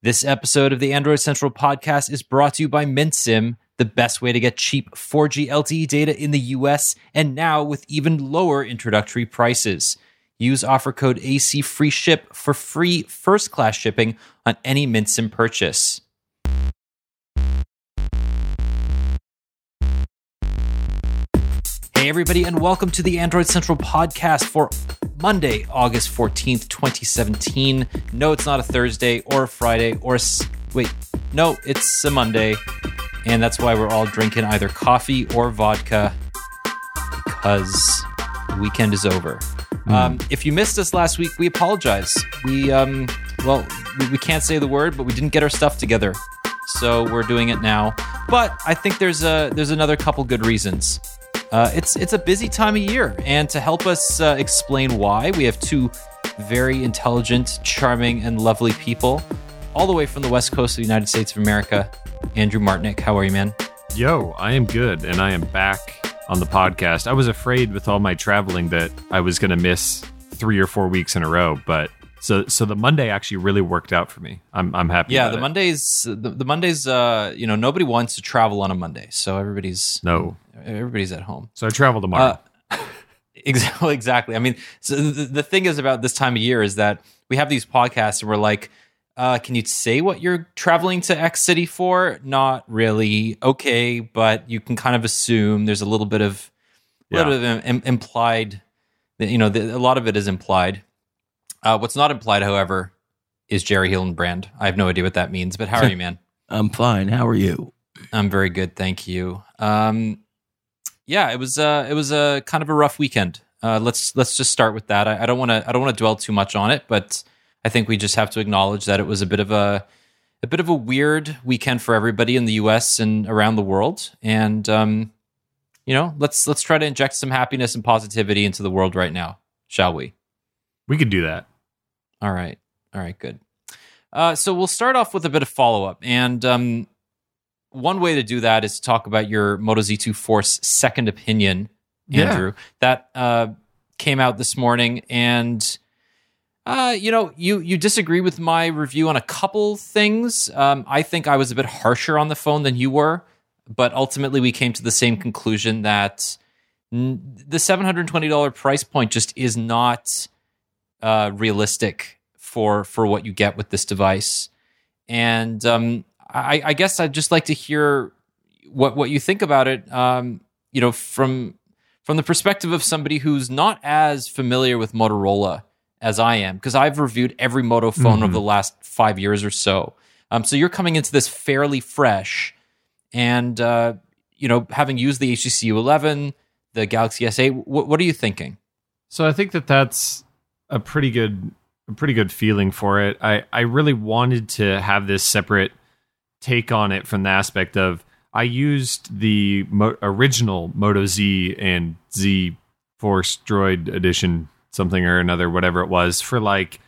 This episode of the Android Central podcast is brought to you by MintSim, the best way to get cheap 4G LTE data in the US, and now with even lower introductory prices. Use offer code AC Free Ship for free first class shipping on any MintSim purchase. Hey, everybody, and welcome to the Android Central podcast for Monday, August 14th, 2017. No, it's not a Thursday or a Friday or a. Wait, no, it's a Monday. And that's why we're all drinking either coffee or vodka because the weekend is over. Um, if you missed us last week, we apologize. We, um, well, we, we can't say the word, but we didn't get our stuff together. So we're doing it now. But I think there's a there's another couple good reasons. Uh, it's it's a busy time of year, and to help us uh, explain why, we have two very intelligent, charming, and lovely people, all the way from the west coast of the United States of America. Andrew Martonik, how are you, man? Yo, I am good, and I am back on the podcast. I was afraid with all my traveling that I was going to miss three or four weeks in a row, but so so the Monday actually really worked out for me. I'm I'm happy. Yeah, the. Mondays, the, the Mondays, uh, you know, nobody wants to travel on a Monday, so everybody's No, everybody's at home. so I travel tomorrow. Uh, exactly, exactly. I mean, so the, the thing is about this time of year is that we have these podcasts and we're like, uh, can you say what you're traveling to X city for? Not really. Okay, but you can kind of assume there's a little bit of, a little bit of im- implied. You know, the, a lot of it is implied. Uh, what's not implied, however, is Jerry Hildenbrand. I have no idea what that means, but how are you, man? I'm fine. How are you? I'm very good, thank you. Um, yeah, it was uh, it was a kind of a rough weekend. Uh, let's let's just start with that. I, don't want to I don't want to dwell too much on it, but I think we just have to acknowledge that it was a bit of a a bit of a weird weekend for everybody in the U.S. and around the world. And um, you know, let's let's try to inject some happiness and positivity into the world right now, shall we? we could do that. All right. All right, good. Uh, so we'll start off with a bit of follow up. And um, one way to do that is to talk about your Moto Z2 Force second opinion, Yeah. Andrew. That uh, came out this morning. And, uh, you know, you, you disagree with my review on a couple things. Um, I think I was a bit harsher on the phone than you were. But ultimately, we came to the same conclusion that n- the $720 price point just is not uh, realistic for for what you get with this device. And um, I, I guess I'd just like to hear what what you think about it. Um, you know, from from the perspective of somebody who's not as familiar with Motorola as I am, because I've reviewed every Moto phone over Mhm. the last five years or so. Um, so you're coming into this fairly fresh, and uh, you know, having used the HTC U11, the Galaxy S8, what, what are you thinking? So I think that that's a pretty good a pretty good feeling for it. I I really wanted to have this separate take on it from the aspect of I used the mo- original Moto Z and Z Force Droid edition something or another whatever it was for like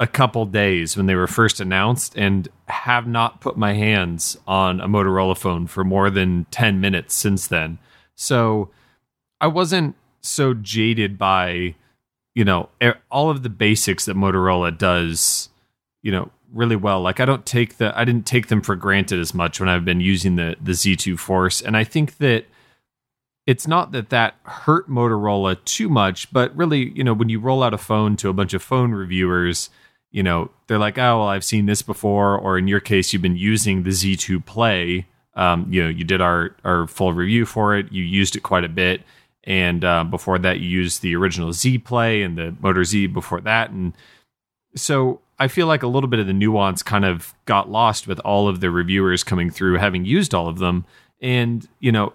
a couple days when they were first announced and have not put my hands on a Motorola phone for more than 10 minutes since then. So I wasn't so jaded by you know all of the basics that Motorola does you know really well. Like I don't take the I didn't take them for granted as much when I've been using the the Z2 Force. And I think that it's not that that hurt Motorola too much but really you know when you roll out a phone to a bunch of phone reviewers you know they're like oh well I've seen this before or in your case you've been using the Z2 Play. Um, you know you did our our full review for it. You used it quite a bit. And uh, before that you used the original Z Play and the Moto Z before that, and so I feel like a little bit of the nuance kind of got lost with all of the reviewers coming through having used all of them, and you know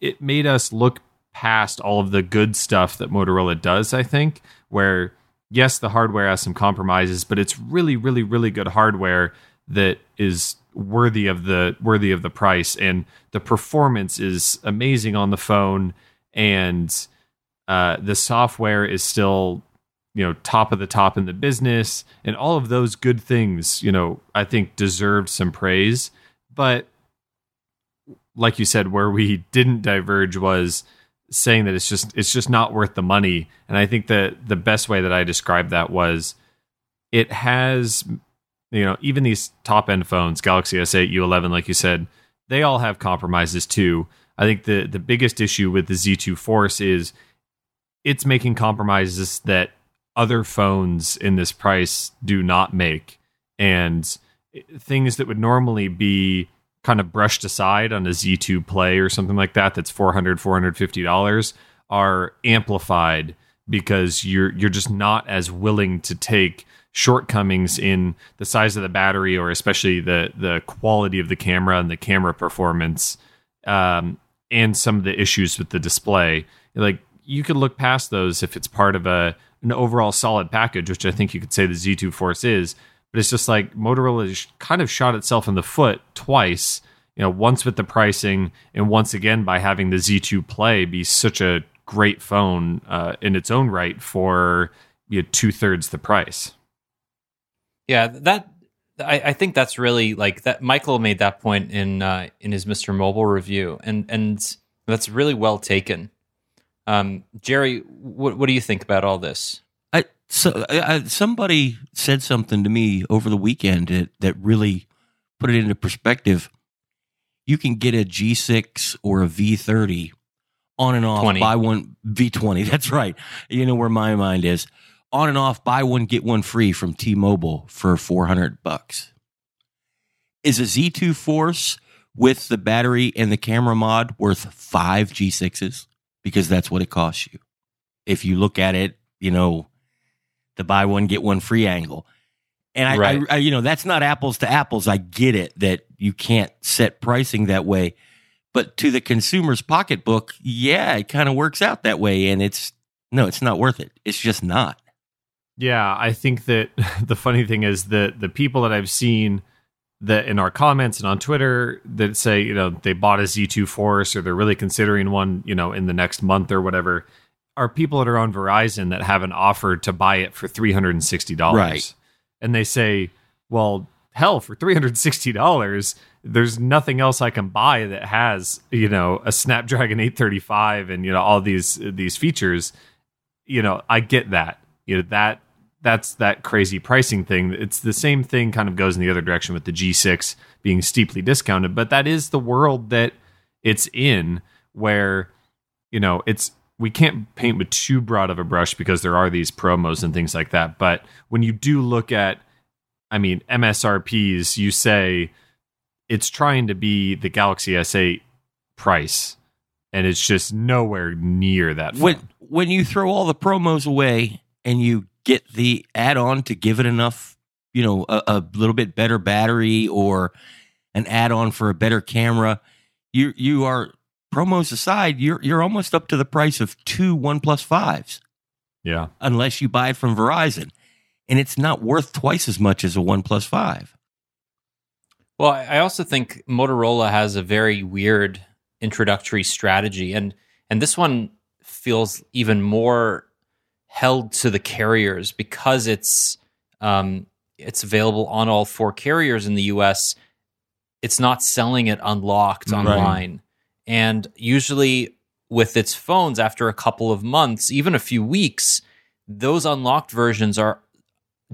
it made us look past all of the good stuff that Motorola does. I think where yes, the hardware has some compromises, but it's really, really, really good hardware that is worthy of the worthy of the price, and the performance is amazing on the phone and uh, the software is still you know top of the top in the business and all of those good things you know i think deserved some praise but like you said where we didn't diverge was saying that it's just it's just not worth the money and i think that the best way that i described that was it has you know, even these top end phones, Galaxy S8, U11, like you said, they all have compromises too. I think the the biggest issue with the Z2 Force is it's making compromises that other phones in this price do not make, and things that would normally be kind of brushed aside on a Z2 Play or something like that that's 400 $450 are amplified because you're you're just not as willing to take shortcomings in the size of the battery or especially the the quality of the camera and the camera performance um, and some of the issues with the display. Like you could look past those if it's part of a an overall solid package which i think you could say the z2 force is but it's just like motorola kind of shot itself in the foot twice you know once with the pricing and once again by having the z2 play be such a great phone uh, in its own right for you know, two-thirds the price Yeah, that I, I think that's really like that. Michael made that point in uh, in his Mr. Mobile review, and and that's really well taken. Um, Jerry, what what do you think about all this? I, so I, somebody said something to me over the weekend that, that really put it into perspective. You can get a G6 or a V30 on and off 20. buy one V20. That's right. You know where my mind is. On and off buy one get one free from T-Mobile for 400 bucks. Is a Z2 Force with the battery and the camera mod worth 5 G6s because that's what it costs you. If you look at it, you know, the buy one get one free angle. And I, Right. I, I, you know, that's not apples to apples. I get it that you can't set pricing that way, but to the consumer's pocketbook, yeah, it kind of works out that way. And it's no, it's not worth it. It's just not. Yeah, I think that the funny thing is that the people that I've seen that in our comments and on Twitter that say, you know, they bought a Z2 Force or they're really considering one, you know, in the next month or whatever, are people that are on Verizon that have an offer to buy it for $360. Right. And they say, well, hell, for $360, there's nothing else I can buy that has, you know, a Snapdragon 835 and, you know, all these these features. You know, I get that. You know, that that's that crazy pricing thing. It's the same thing kind of goes in the other direction with the G6 being steeply discounted, but that is the world that it's in where you know, it's we can't paint with too broad of a brush because there are these promos and things like that, but when you do look at I mean, MSRPs, you say it's trying to be the Galaxy S8 price and it's just nowhere near that. When when you throw all the promos away and you get the add-on to give it enough, you know, a, a little bit better battery or an add-on for a better camera, you you are promos aside, you're you're almost up to the price of two OnePlus fives, Yeah. unless you buy it from Verizon, and it's not worth twice as much as a OnePlus five. Well, I I also think Motorola has a very weird introductory strategy, and and this one feels even more held to the carriers because it's um, it's available on all four carriers in the U.S. It's not selling it unlocked Right. online, and usually with its phones, after a couple of months, even a few weeks, those unlocked versions are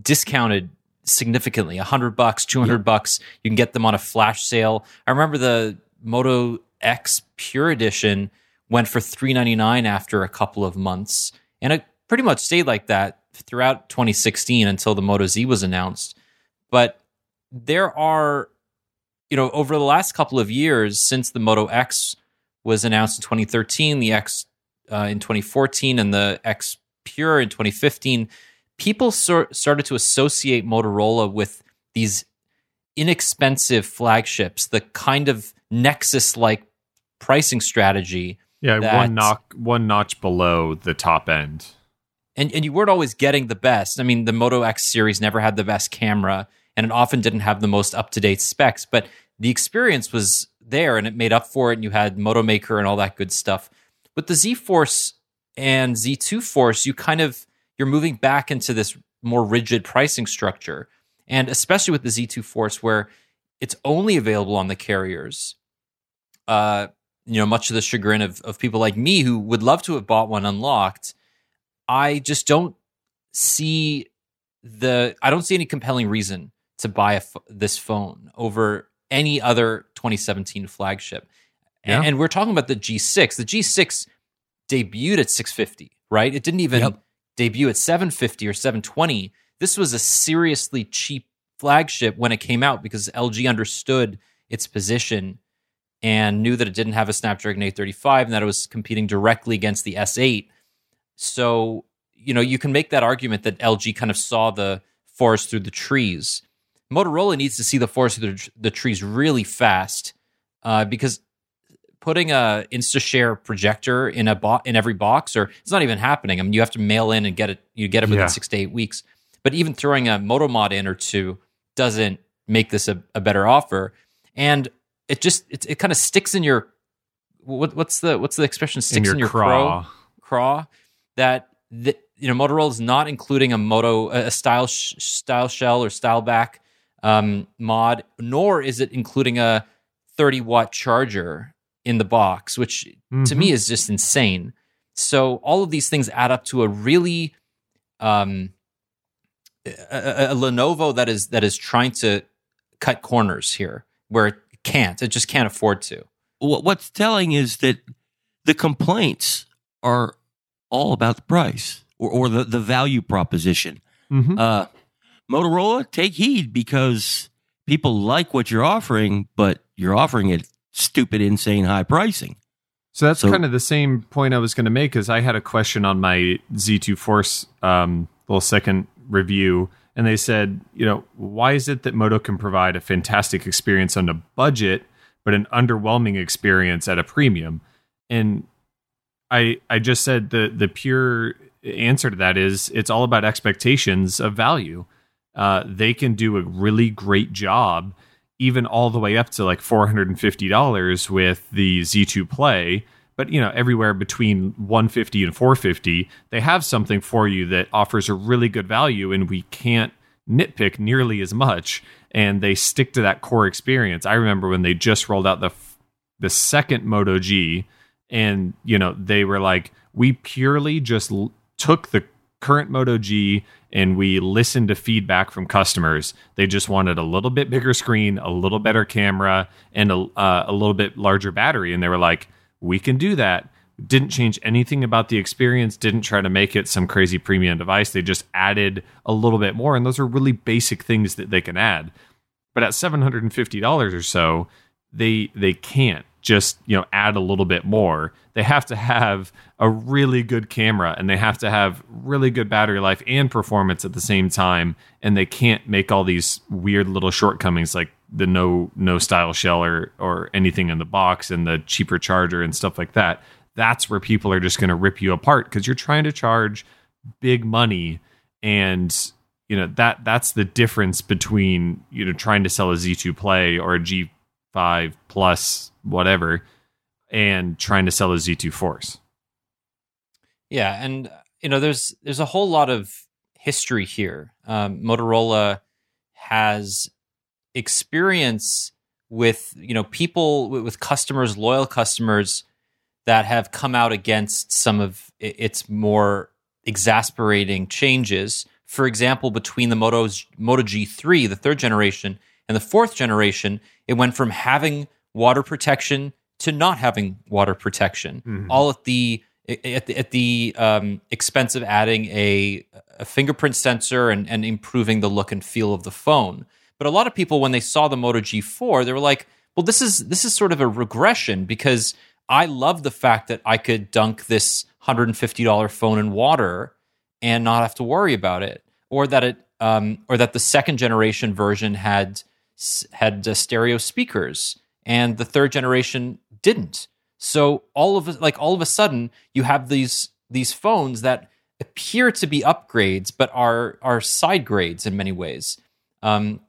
discounted significantly—a 100 bucks 200 bucks you can get them on a flash sale. I remember the moto x pure edition went for 399 after a couple of months. And it pretty much stayed like that throughout 2016 until the moto z was announced but there are you know over the last couple of years since the moto x was announced in 2013 the x uh, in 2014 and the x pure in 2015 people sor- started to associate Motorola with these inexpensive flagships, the kind of Nexus like pricing strategy. Yeah, that- one knock one notch below the top end. And, and you weren't always getting the best. I mean, the Moto X series never had the best camera, and it often didn't have the most up to date specs, but the experience was there and it made up for it. And you had Moto Maker and all that good stuff. With the Z Force and Z2 Force, you kind of you're moving back into this more rigid pricing structure. And especially with the Z2 Force, where it's only available on the carriers. Uh, you know, much to the chagrin of, of people like me who would love to have bought one unlocked. I just don't see the I don't see any compelling reason to buy a f- this phone over any other 2017 flagship. Yeah. And, and we're talking about the G6. The G6 debuted at 650, right? It didn't even Yep. debut at 750 or 720. This was a seriously cheap flagship when it came out because LG understood its position and knew that it didn't have a Snapdragon 835 and that it was competing directly against the S8. So, you know, you can make that argument that LG kind of saw the forest through the trees. Motorola needs to see the forest through the, trees really fast uh, because putting a InstaShare projector in a bo- in every box, or it's not even happening. I mean, you have to mail in and get it. You get it within Yeah. six to eight weeks. But even throwing a Motomod in or two doesn't make this a, a better offer. And it just it, it kind of sticks in your what, what's the what's the expression sticks in your, craw. crow craw that the, you know Motorola is not including a moto a style sh- style shell or style back um, mod, nor is it including a 30 watt charger in the box, which to Mhm. me is just insane. So all of these things add up to a really um, a, a, a Lenovo that is that is trying to cut corners here where it can't. It just can't afford to. What's telling is that the complaints are all about the price or, or the, the value proposition. Mhm. Uh, Motorola, take heed because people like what you're offering, but you're offering it stupid, insane high pricing. So that's So- kind of the same point I was going to make because I had a question on my Z2 Force um, little second review, and they said, you know, why is it that Moto can provide a fantastic experience on a budget, but an underwhelming experience at a premium? And I I just said the the pure answer to that is it's all about expectations of value. Uh, they can do a really great job, even all the way up to like four hundred and fifty dollars with the Z2 Play. But you know, everywhere between one fifty and four fifty, they have something for you that offers a really good value, and we can't nitpick nearly as much. And they stick to that core experience. I remember when they just rolled out the the second Moto G, and you know they were like, we purely just l- took the current Moto G and we listened to feedback from customers. They just wanted a little bit bigger screen, a little better camera, and a, uh, a little bit larger battery. And they were like, we can do that. Didn't change anything about the experience, didn't try to make it some crazy premium device. They just added a little bit more. And those are really basic things that they can add. But at $750 or so, they they can't just you know add a little bit more. They have to have a really good camera and they have to have really good battery life and performance at the same time. And they can't make all these weird little shortcomings like the no no style shell or or anything in the box and the cheaper charger and stuff like that. That's where people are just going to rip you apart because you're trying to charge big money. And you know that that's the difference between you know trying to sell a Z2 Play or a G5 Plus whatever and trying to sell a Z2 Force. Yeah, and you know, there's there's a whole lot of history here. Um, Motorola has experience with you know people with, customers, loyal customers that have come out against some of its more exasperating changes. For example, between the Moto's Moto G3, the third generation, and the fourth generation, it went from having water protection to not having water protection, Mhm. all at the at the, at the um, expense of adding a, a fingerprint sensor and, and improving the look and feel of the phone. But a lot of people, when they saw the Moto G4, they were like, "Well, this is this is sort of a regression because I love the fact that I could dunk this hundred and fifty dollar phone in water and not have to worry about it, or that it um, or that the second generation version had had uh, stereo speakers and the third generation didn't." So all of a- like all of a sudden you have these these phones that appear to be upgrades but are are side grades in many ways. Um,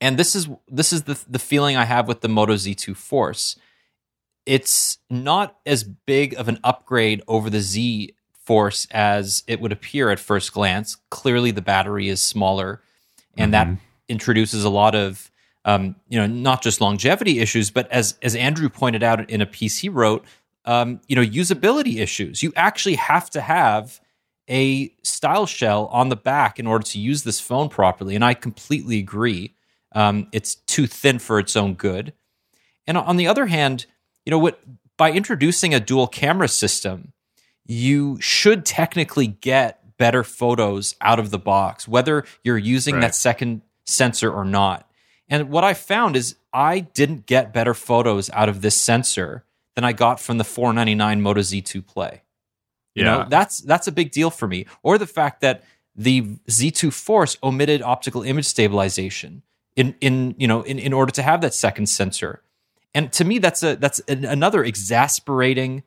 and this is this is the the feeling I have with the Moto Z2 Force. It's not as big of an upgrade over the Z Force as it would appear at first glance. Clearly, the battery is smaller, and that Mhm. introduces a lot of um, you know not just longevity issues, but as as Andrew pointed out in a piece he wrote, um, you know usability issues. You actually have to have a style shell on the back in order to use this phone properly. And I completely agree. Um, it's too thin for its own good. And on the other hand, you know what? By introducing a dual camera system, you should technically get better photos out of the box, whether you're using Right. that second sensor or not. And what I found is I didn't get better photos out of this sensor than I got from the 499 Moto Z2 Play. You Yeah. know, that's that's a big deal for me. Or the fact that the Z2 Force omitted optical image stabilization in in you know in, in order to have that second sensor. And to me, that's a that's an, another exasperating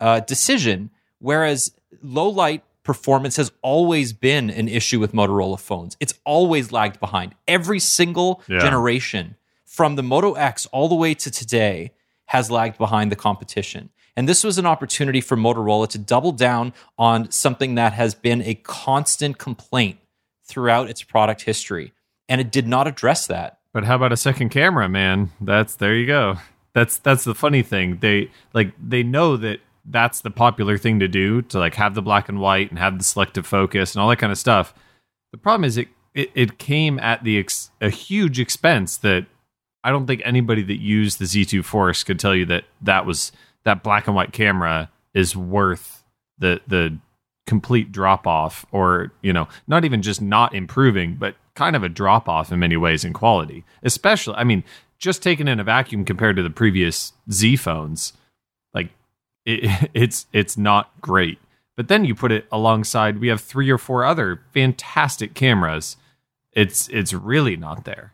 uh, decision. Whereas low light performance has always been an issue with Motorola phones. It's always lagged behind. Every single Yeah. generation from the Moto X all the way to today has lagged behind the competition. And this was an opportunity for Motorola to double down on something that has been a constant complaint throughout its product history. And it did not address that. But how about a second camera, man? That's there you go. That's that's the funny thing. They like they know that that's the popular thing to do to like have the black and white and have the selective focus and all that kind of stuff. The problem is it it, it came at the ex, a huge expense that I don't think anybody that used the Z2 Force could tell you that that was that black and white camera is worth the the complete drop off or you know not even just not improving but kind of a drop off in many ways in quality especially i mean just taken in a vacuum compared to the previous z phones like it, it's it's not great but then you put it alongside we have three or four other fantastic cameras it's it's really not there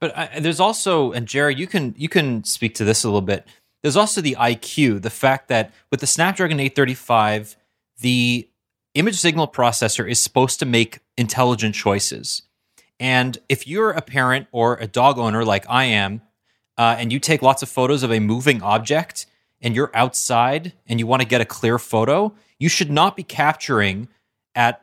But I, there's also, and Jerry, you can you can speak to this a little bit. There's also the IQ, the fact that with the Snapdragon 835, the image signal processor is supposed to make intelligent choices. And if you're a parent or a dog owner like I am, uh, and you take lots of photos of a moving object, and you're outside and you want to get a clear photo, you should not be capturing at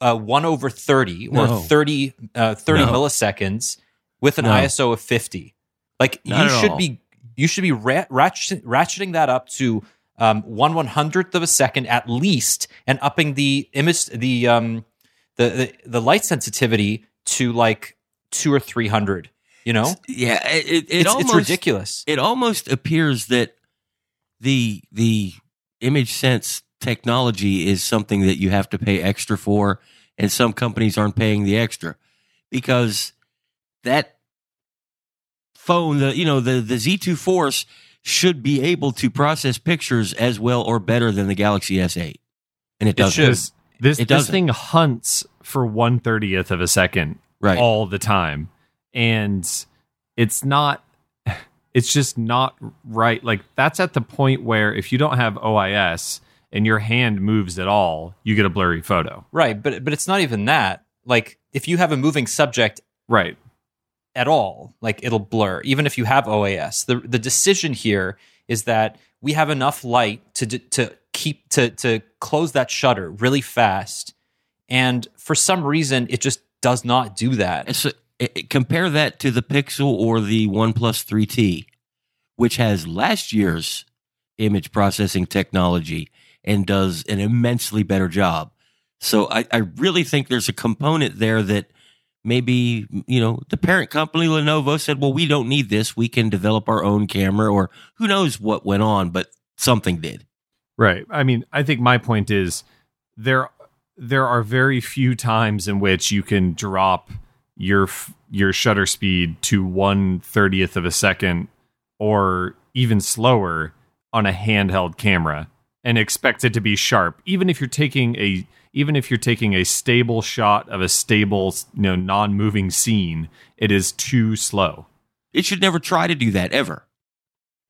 uh, 1 over 30 or No. 30, uh, 30 No. milliseconds with an No. ISO of 50. Like Not you should all. be you should be ra- ratchet, ratcheting that up to um, one one hundredth of a second at least, and upping the image the um the the, the light sensitivity to like two or three hundred. You know, Yeah, it, it, it it's, almost it's ridiculous. it almost appears that the the image sense technology is something that you have to pay extra for and some companies aren't paying the extra because that phone the you know the the Z2 Force should be able to process pictures as well or better than the Galaxy S8 and it doesn't should. this this, It doesn't. thing hunts for one thirtieth of a second right all the time and it's not it's just not right like that's at the point where if you don't have ois and your hand moves at all you get a blurry photo Right, but but it's not even that. Like if you have a moving subject right at all, like it'll blur, even if you have OIS. The the decision here is that we have enough light to d- to keep to to close that shutter really fast, and for some reason it just does not do that. So, i- i- compare that to the Pixel or the OnePlus 3T, which has last year's image processing technology and does an immensely better job. So I, I really think there's a component there that maybe, you know, the parent company, Lenovo, said, well, we don't need this. We can develop our own camera, or who knows what went on, but something did. right i mean i think my point is there there are very few times in which you can drop your your shutter speed to one thirtieth of a second or even slower on a handheld camera and expect it to be sharp even if you're taking a even if you're taking a stable shot of a stable you know non-moving scene it is too slow It should never try to do that ever.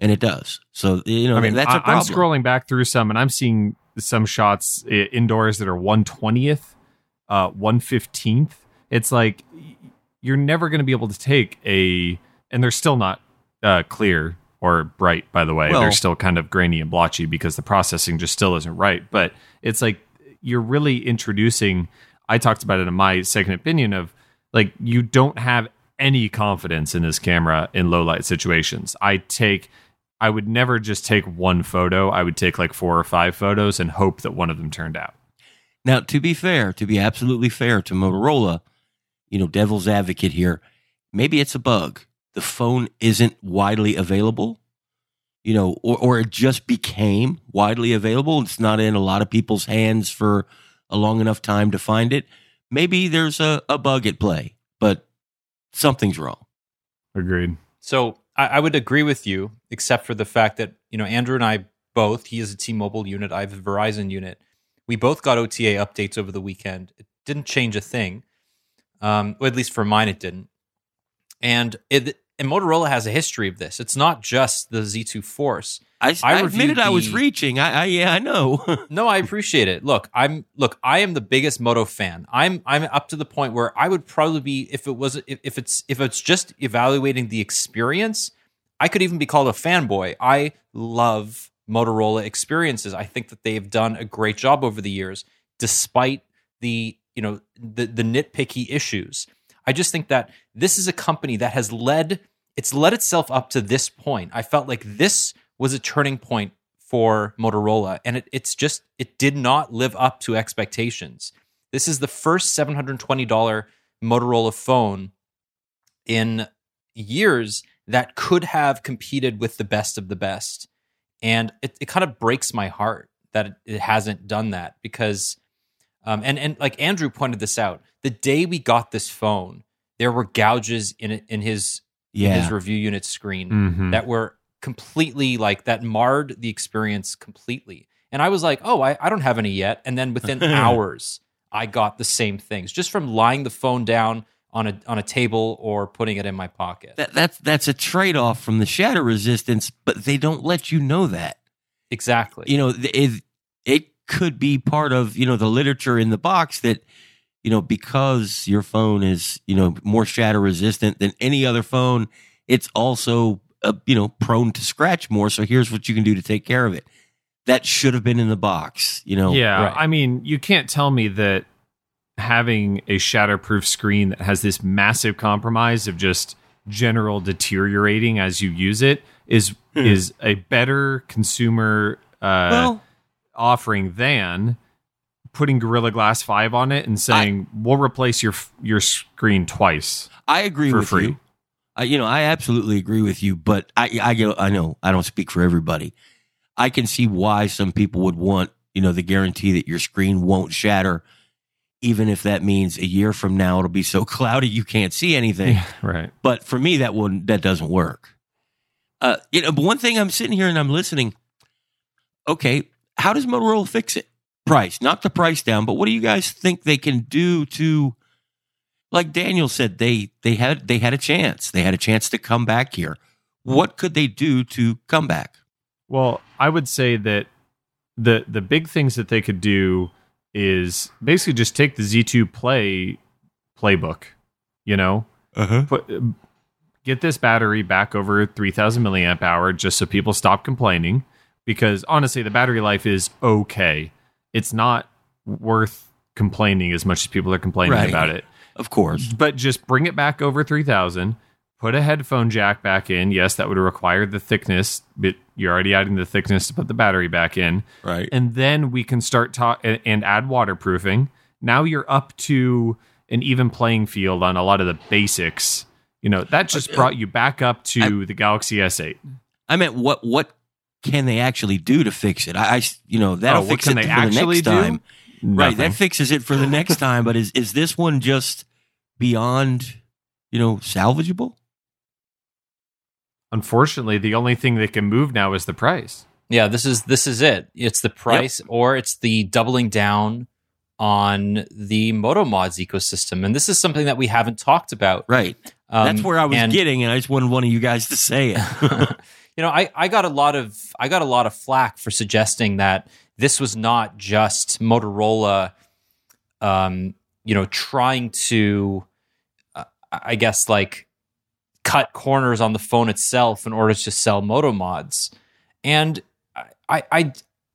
And it does. So, you know, i mean that's a problem. i'm scrolling back through some and i'm seeing some shots indoors that are 120th uh 115th it's like you're never going to be able to take a and they're still not uh clear or bright by the way. Well- they're still kind of grainy and blotchy because the processing just still isn't right. But it's like you're really introducing i talked about it in my second opinion of like you don't have any confidence in this camera in low light situations. I take i would never just take one photo. I would take like four or five photos and hope that one of them turned out. Now, to be fair, to be absolutely fair to Motorola, you know, devil's advocate here, maybe it's a bug. The phone isn't widely available, you know, or, or it just became widely available. It's not in a lot of people's hands for a long enough time to find it. Maybe there's a, a bug at play, but something's wrong. Agreed. So I, I would agree with you, except for the fact that you know Andrew and I both. He is a T-Mobile unit. I have a Verizon unit. We both got OTA updates over the weekend. It didn't change a thing. Um, at least for mine, it didn't. And it and Motorola has a history of this. It's not just the Z2 Force. I, I I admitted I was reaching. I, I yeah, I know. No, I appreciate it. Look, I'm look, I am the biggest Moto fan. I'm I'm up to the point where I would probably be if it was if, if it's if it's just evaluating the experience, I could even be called a fanboy. I love Motorola experiences. I think that they've done a great job over the years despite the, you know, the the nitpicky issues. I just think that this is a company that has led it's led itself up to this point. I felt like this was a turning point for Motorola, and it, it's just it did not live up to expectations. This is the first seven hundred twenty dollar Motorola phone in years that could have competed with the best of the best, and it, it kind of breaks my heart that it, it hasn't done that because, um, and and like Andrew pointed this out, the day we got this phone, there were gouges in it in his in his review unit screen Mhm. that were completely like that marred the experience completely. And I was like, oh, I, I don't have any yet. And then within hours, I got the same things just from lying the phone down on a on a table or putting it in my pocket. that, that's that's a trade off from the shatter resistance, but they don't let you know that. exactly. You know, it it could be part of you know the literature in the box that you know because your phone is you know more shatter resistant than any other phone, it's also uh, you know prone to scratch more. So here's what you can do to take care of it. That should have been in the box. You know, Yeah, Right. I mean, you can't tell me that having a shatterproof screen that has this massive compromise of just general deteriorating as you use it is is a better consumer uh, well. Offering than putting Gorilla Glass 5 on it and saying we'll replace your your screen twice. I agree for with free. you. I, you know, I absolutely agree with you, but I, I get, I know I don't speak for everybody. I can see why some people would want, you know, the guarantee that your screen won't shatter, even if that means a year from now it'll be so cloudy you can't see anything. right. But for me, that one that doesn't work. Uh, you know, but one thing I'm sitting here and I'm listening. Okay, how does Motorola fix it? Price, knock the price down. But what do you guys think they can do to? Like Daniel said, they they had they had a chance. They had a chance to come back here. What could they do to come back? Well, I would say that the the big things that they could do is basically just take the Z2 Play playbook, you know, Uh-huh. put get this battery back over 3000 milliamp hour just so people stop complaining because honestly the battery life is okay. It's not worth complaining as much as people are complaining Right. about it. Of course. But just bring it back over 3000, put a headphone jack back in. Yes, that would require the thickness, but you're already adding the thickness to put the battery back in. Right. And then we can start talk and add waterproofing. Now you're up to an even playing field on a lot of the basics. You know, that just Uh, brought you back up to the Galaxy S8. I meant what what can they actually do to fix it? I, I you know that'll Oh, fix it for the next do? time. Right, that fixes it for the next time. But is is this one just beyond, you know, salvageable? Unfortunately, the only thing that can move now is the price. Yeah, this is this is it. It's the price or it's the doubling down on the Moto Mods ecosystem. And this is something that we haven't talked about. Right. Um, That's where I was and- getting, and I just wanted one of you guys to say it. you know, I, I got a lot of I got a lot of flack for suggesting that this was not just Motorola, um, you know, trying to, uh, I guess, like cut corners on the phone itself in order to sell Moto mods, and I, I,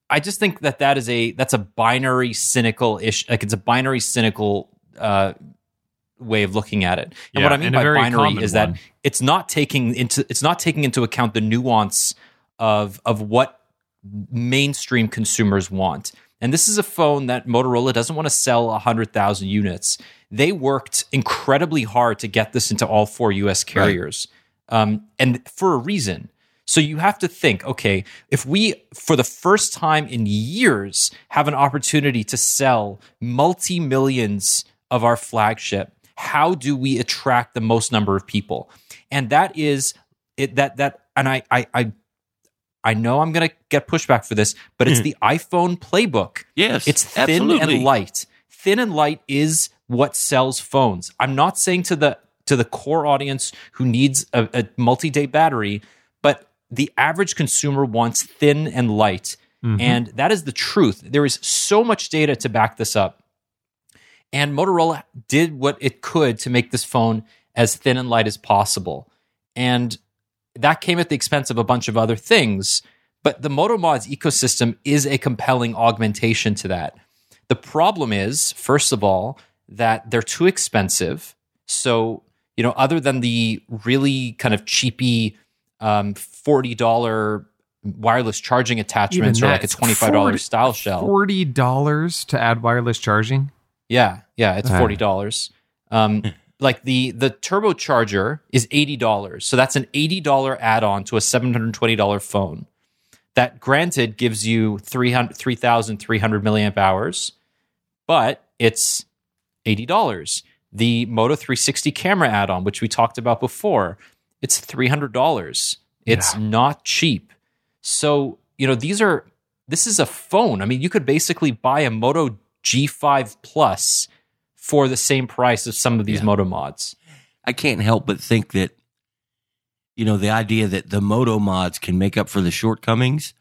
I just think that that is a that's a binary cynical ish like it's a binary cynical uh, way of looking at it. And what I mean by binary is that one. it's not taking into it's not taking into account the nuance of of what mainstream consumers want. And this is a phone that Motorola doesn't want to sell 100,000 units. They worked incredibly hard to get this into all four US carriers. Um, and for a reason. So you have to think, okay, if we, for the first time in years, have an opportunity to sell multi millions of our flagship, how do we attract the most number of people? And that is it. That that, and I, I, I, I know I'm going to get pushback for this, but it's mm-hmm. the iPhone playbook. Yes, It's thin absolutely. and light. Thin and light is what sells phones. I'm not saying to the to the core audience who needs a, a multi-day battery, but the average consumer wants thin and light. Mm-hmm. And that is the truth. There is so much data to back this up. And Motorola did what it could to make this phone as thin and light as possible. And that came at the expense of a bunch of other things. But the MotoMods ecosystem is a compelling augmentation to that. The problem is, first of all, that they're too expensive. So, you know, other than the really kind of cheapy um, $40 wireless charging attachments or like a $25 40 style shell. Forty dollars to add wireless charging. Yeah, yeah, it's Ah. forty dollars. Um, like the the turbocharger is eighty dollars, so that's an eighty dollar add on to a seven hundred twenty dollar phone. That granted gives you 300 3,300 milliamp hours, but it's eighty dollars. The Moto three sixty camera add on, which we talked about before, it's three hundred dollars. It's Yeah. not cheap. So you know these are this is a phone. I mean, you could basically buy a Moto G5 Plus for the same price as some of these Yeah. Moto mods. I can't help but think that, you know, the idea that the moto mods can make up for the shortcomings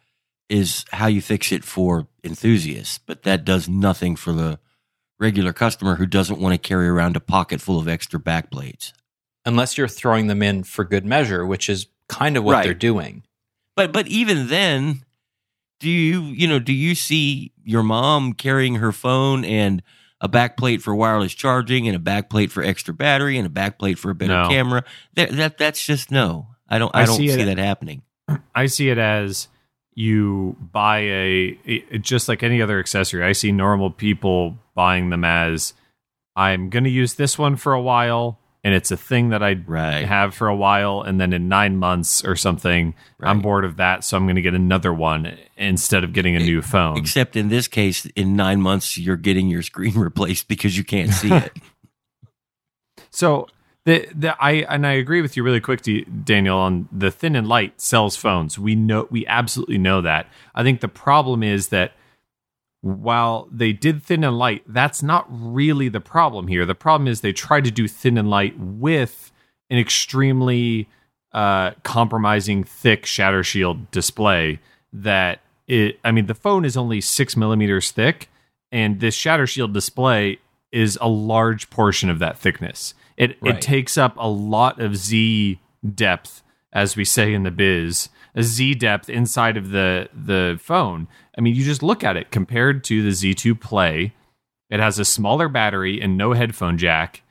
is how you fix it for enthusiasts, but that does nothing for the regular customer who doesn't want to carry around a pocket full of extra backplates. Unless you're throwing them in for good measure, which is kind of what Right. they're doing. But but even then, do you you know do you see your mom carrying her phone and a backplate for wireless charging and a backplate for extra battery and a backplate for a better No. camera? That, that that's just no. I don't I, I don't see see, it- that happening. I see it as you buy a it, just like any other accessory. I see normal people buying them as I'm going to use this one for a while and it's a thing that I Right. have for a while and then in 9 months or something I'm bored of that so I'm going to get another one instead of getting a new phone. Except in this case, in nine months, you're getting your screen replaced because you can't see it. So the the I and I agree with you really quick, D- Daniel, on the thin and light sells phones. We know we absolutely know that. I think the problem is that while they did thin and light, that's not really the problem here. The problem is they tried to do thin and light with an extremely uh, compromising thick shatter shield display that it I mean the phone is only six millimeters thick and this shatter shield display is a large portion of that thickness. It Right. it takes up a lot of Z depth, as we say in the biz, a Z depth inside of the the phone. I mean, you just look at it compared to the Z2 Play. It has a smaller battery and no headphone jack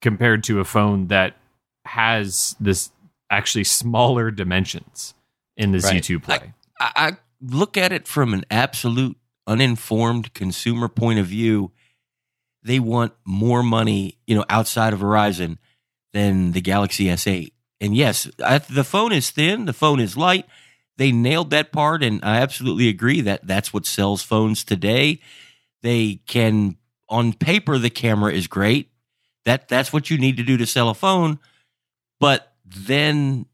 compared to a phone that has this actually smaller dimensions in the Right. Z2 Play. I, I look at it from an absolute uninformed consumer point of view. They want more money, you know, outside of Verizon than the Galaxy S8. And yes, I, the phone is thin, the phone is light. They nailed that part, and I absolutely agree that that's what sells phones today. They can, on paper, the camera is great. That that's what you need to do to sell a phone. But then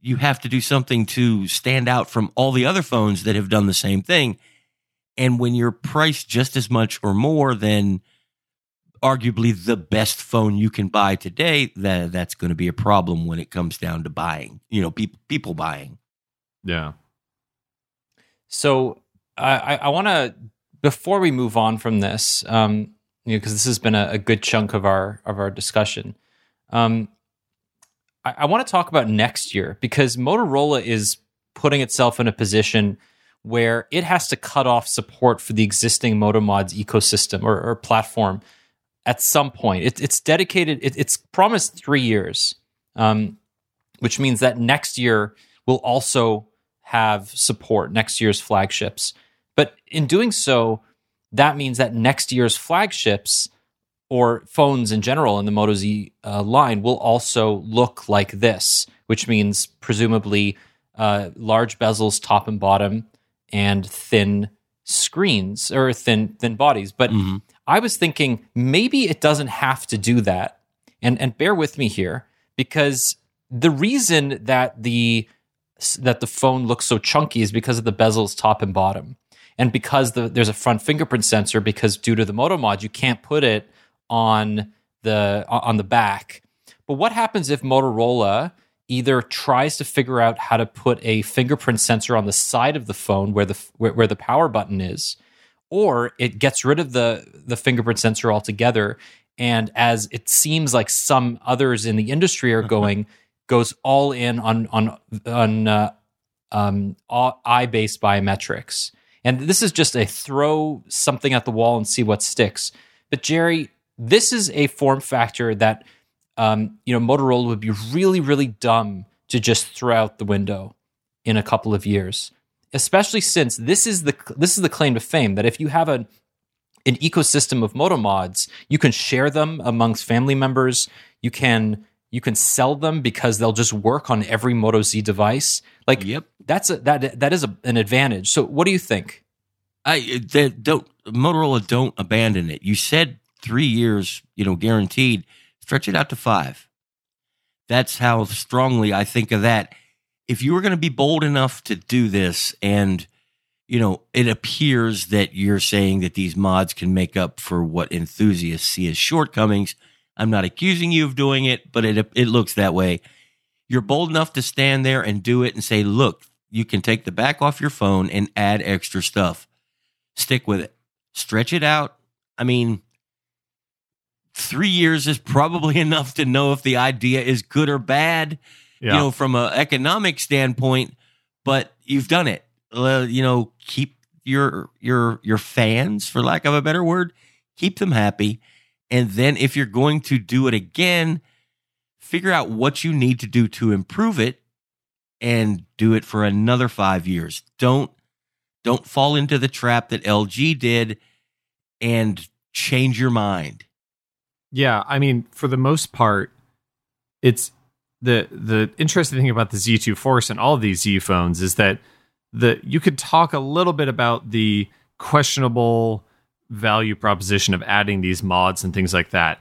you have to do something to stand out from all the other phones that have done the same thing. And when you're priced just as much or more than arguably the best phone you can buy today, that that's going to be a problem when it comes down to buying. You know, people people buying. Yeah. So I, I, want to before we move on from this, um, you know, because this has been a, a good chunk of our of our discussion. Um, I, I want to talk about next year because Motorola is putting itself in a position where it has to cut off support for the existing MotoMods ecosystem or, or platform at some point. It, it's dedicated. It, it's promised three years, um, which means that next year will also have support next year's flagships. But in doing so, that means that next year's flagships or phones in general in the Moto Z uh, line will also look like this, which means presumably uh, large bezels top and bottom and thin screens or thin thin bodies. But Mhm. I was thinking maybe it doesn't have to do that. And and bear with me here because the reason that the that the phone looks so chunky is because of the bezels top and bottom. And because the, there's a front fingerprint sensor because due to the Moto mod you can't put it on the on the back. But what happens if Motorola either tries to figure out how to put a fingerprint sensor on the side of the phone where the where, where the power button is or it gets rid of the the fingerprint sensor altogether and as it seems like some others in the industry are mm-hmm. going goes all in on on on uh, um, eye based biometrics. And this is just a throw something at the wall and see what sticks. But jerry this is a form factor that um, you know motorola would be really really dumb to just throw out the window in a couple of years especially since this is the this is the claim to fame that if you have a an ecosystem of moto mods you can share them amongst family members. You can you can sell them because they'll just work on every moto z device like Yep. that's a, that that is a, an advantage so what do you think I don't Motorola don't abandon it. You said three years, you know, guaranteed. Stretch it out to five. That's how strongly I think of that. If you were going to be bold enough to do this, and you know, it appears that you're saying that these mods can make up for what enthusiasts see as shortcomings. I'm not accusing you of doing it, but it it looks that way. You're bold enough to stand there and do it and say, "Look, you can take the back off your phone and add extra stuff." stick with it. Stretch it out. I mean, three years is probably enough to know if the idea is good or bad, Yeah. you know, from an economic standpoint, but you've done it. Uh, you know, keep your your your fans, for lack of a better word, keep them happy. And then if you're going to do it again, figure out what you need to do to improve it and do it for another five years. Don't don't fall into the trap that LG did and change your mind. Yeah, I mean, for the most part, it's the the interesting thing about the Z2 Force and all of these Z phones is that the you could talk a little bit about the questionable value proposition of adding these mods and things like that.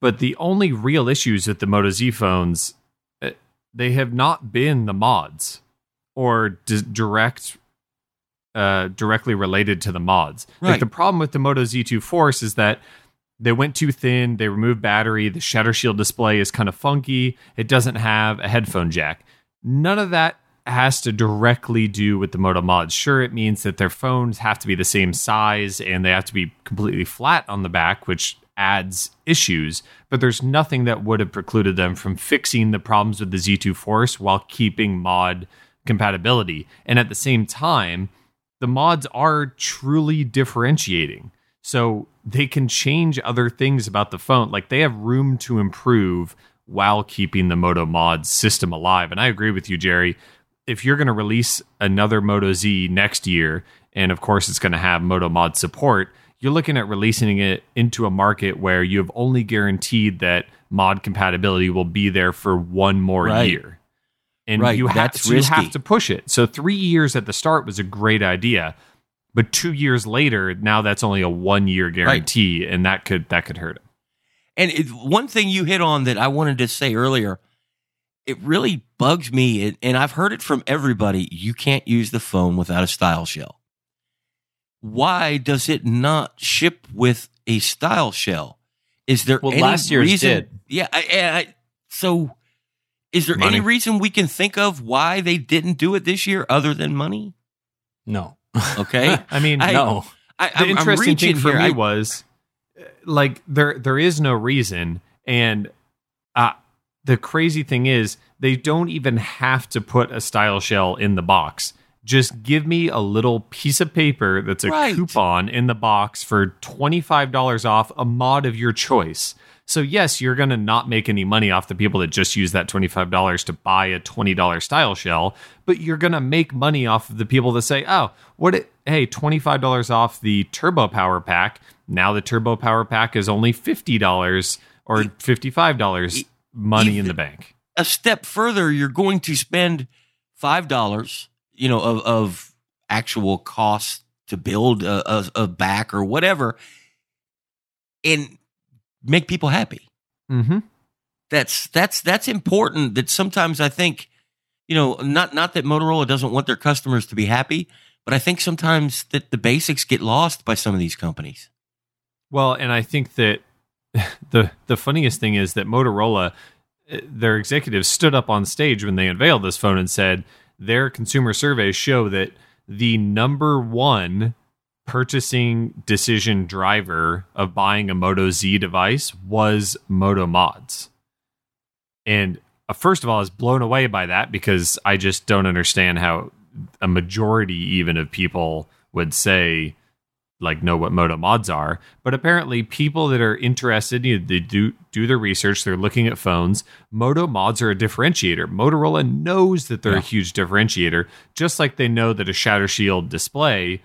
But the only real issues with the Moto Z phones, eh, they have not been the mods or d- direct uh, directly related to the mods. Like the problem with the Moto Z2 Force is that they went too thin. They removed battery. The Shatter Shield display is kind of funky. It doesn't have a headphone jack. None of that has to directly do with the Moto mods. Sure, it means that their phones have to be the same size and they have to be completely flat on the back, which adds issues. But there's nothing that would have precluded them from fixing the problems with the Z2 Force while keeping mod compatibility. And at the same time, the mods are truly differentiating. So they can change other things about the phone. Like they have room to improve while keeping the Moto Mods system alive. And I agree with you, Jerry. If you're going to release another Moto Z next year, and of course it's going to have Moto Mod support, you're looking at releasing it into a market where you have only guaranteed that mod compatibility will be there for one more Right. year. And Right, you, have that's you have to push it. So three years at the start was a great idea, but two years later, now that's only a one year guarantee, and that could that could hurt it. And it, one thing you hit on that I wanted to say earlier, it really bugs me, and I've heard it from everybody. You can't use the phone without a style shell. Why does it not ship with a style shell? Is there Well, any last year's reason? did. Yeah. I, I, so, is there Money. any reason we can think of why they didn't do it this year other than money? no Okay. I mean, I- no I, the I'm- I'm interesting thing reaching for here. me I- was uh, like there there is no reason, and uh, the crazy thing is they don't even have to put a style shell in the box. Just give me a little piece of paper that's a Right. coupon in the box for twenty five dollars off a mod of your choice. So yes, you're going to not make any money off the people that just use that $25 to buy a $20 style shell, but you're going to make money off of the people that say, "Oh, what it hey, $25 off the Turbo Power Pack. Now the Turbo Power Pack is only $50 or $55 money in the bank. A step further, you're going to spend $5, you know, of, of actual cost to build a, a, a back or whatever and make people happy. Mm-hmm. That's that's that's important. That sometimes I think, you know, not not that Motorola doesn't want their customers to be happy, but I think sometimes that the basics get lost by some of these companies. Well, and I think that the the funniest thing is that Motorola, eh, their executives stood up on stage when they unveiled this phone and said their consumer surveys show that the number one purchasing decision driver of buying a Moto Z device was Moto Mods. And uh, first of all, I was blown away by that because I just don't understand how a majority even of people would say like know what moto mods are but apparently people that are interested you know, they do do their research they're looking at phones moto mods are a differentiator. Motorola knows that they're Yeah. a huge differentiator just like they know that a shatter shield display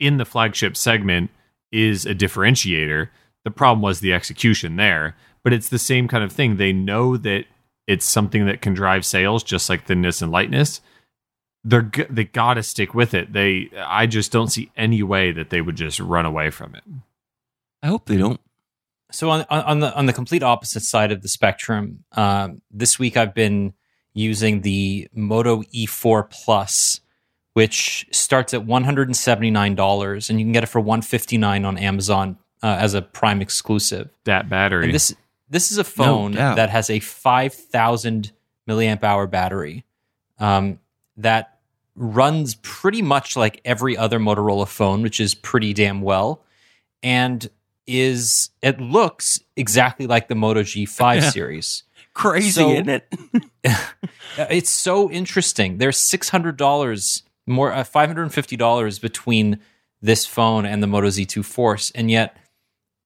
in the flagship segment is a differentiator. The problem was the execution there but it's the same kind of thing. They know that it's something that can drive sales just like thinness and lightness they're they got to stick with it. They I just don't see any way that they would just run away from it. I hope they don't. So on on on the on the complete opposite side of the spectrum, um, this week I've been using the Moto E4 Plus, which starts at one hundred and seventy nine dollars, and you can get it for one fifty nine on Amazon uh, as a Prime exclusive. That battery. And this this is a phone doubt. that has a five thousand milliamp hour battery um, that runs pretty much like every other Motorola phone, which is pretty damn well, and is it looks exactly like the Moto G5 Yeah. series. Crazy, So- isn't it? It's so interesting. There's six hundred dollars more, uh, five hundred and fifty dollars between this phone and the Moto Z2 Force, and yet,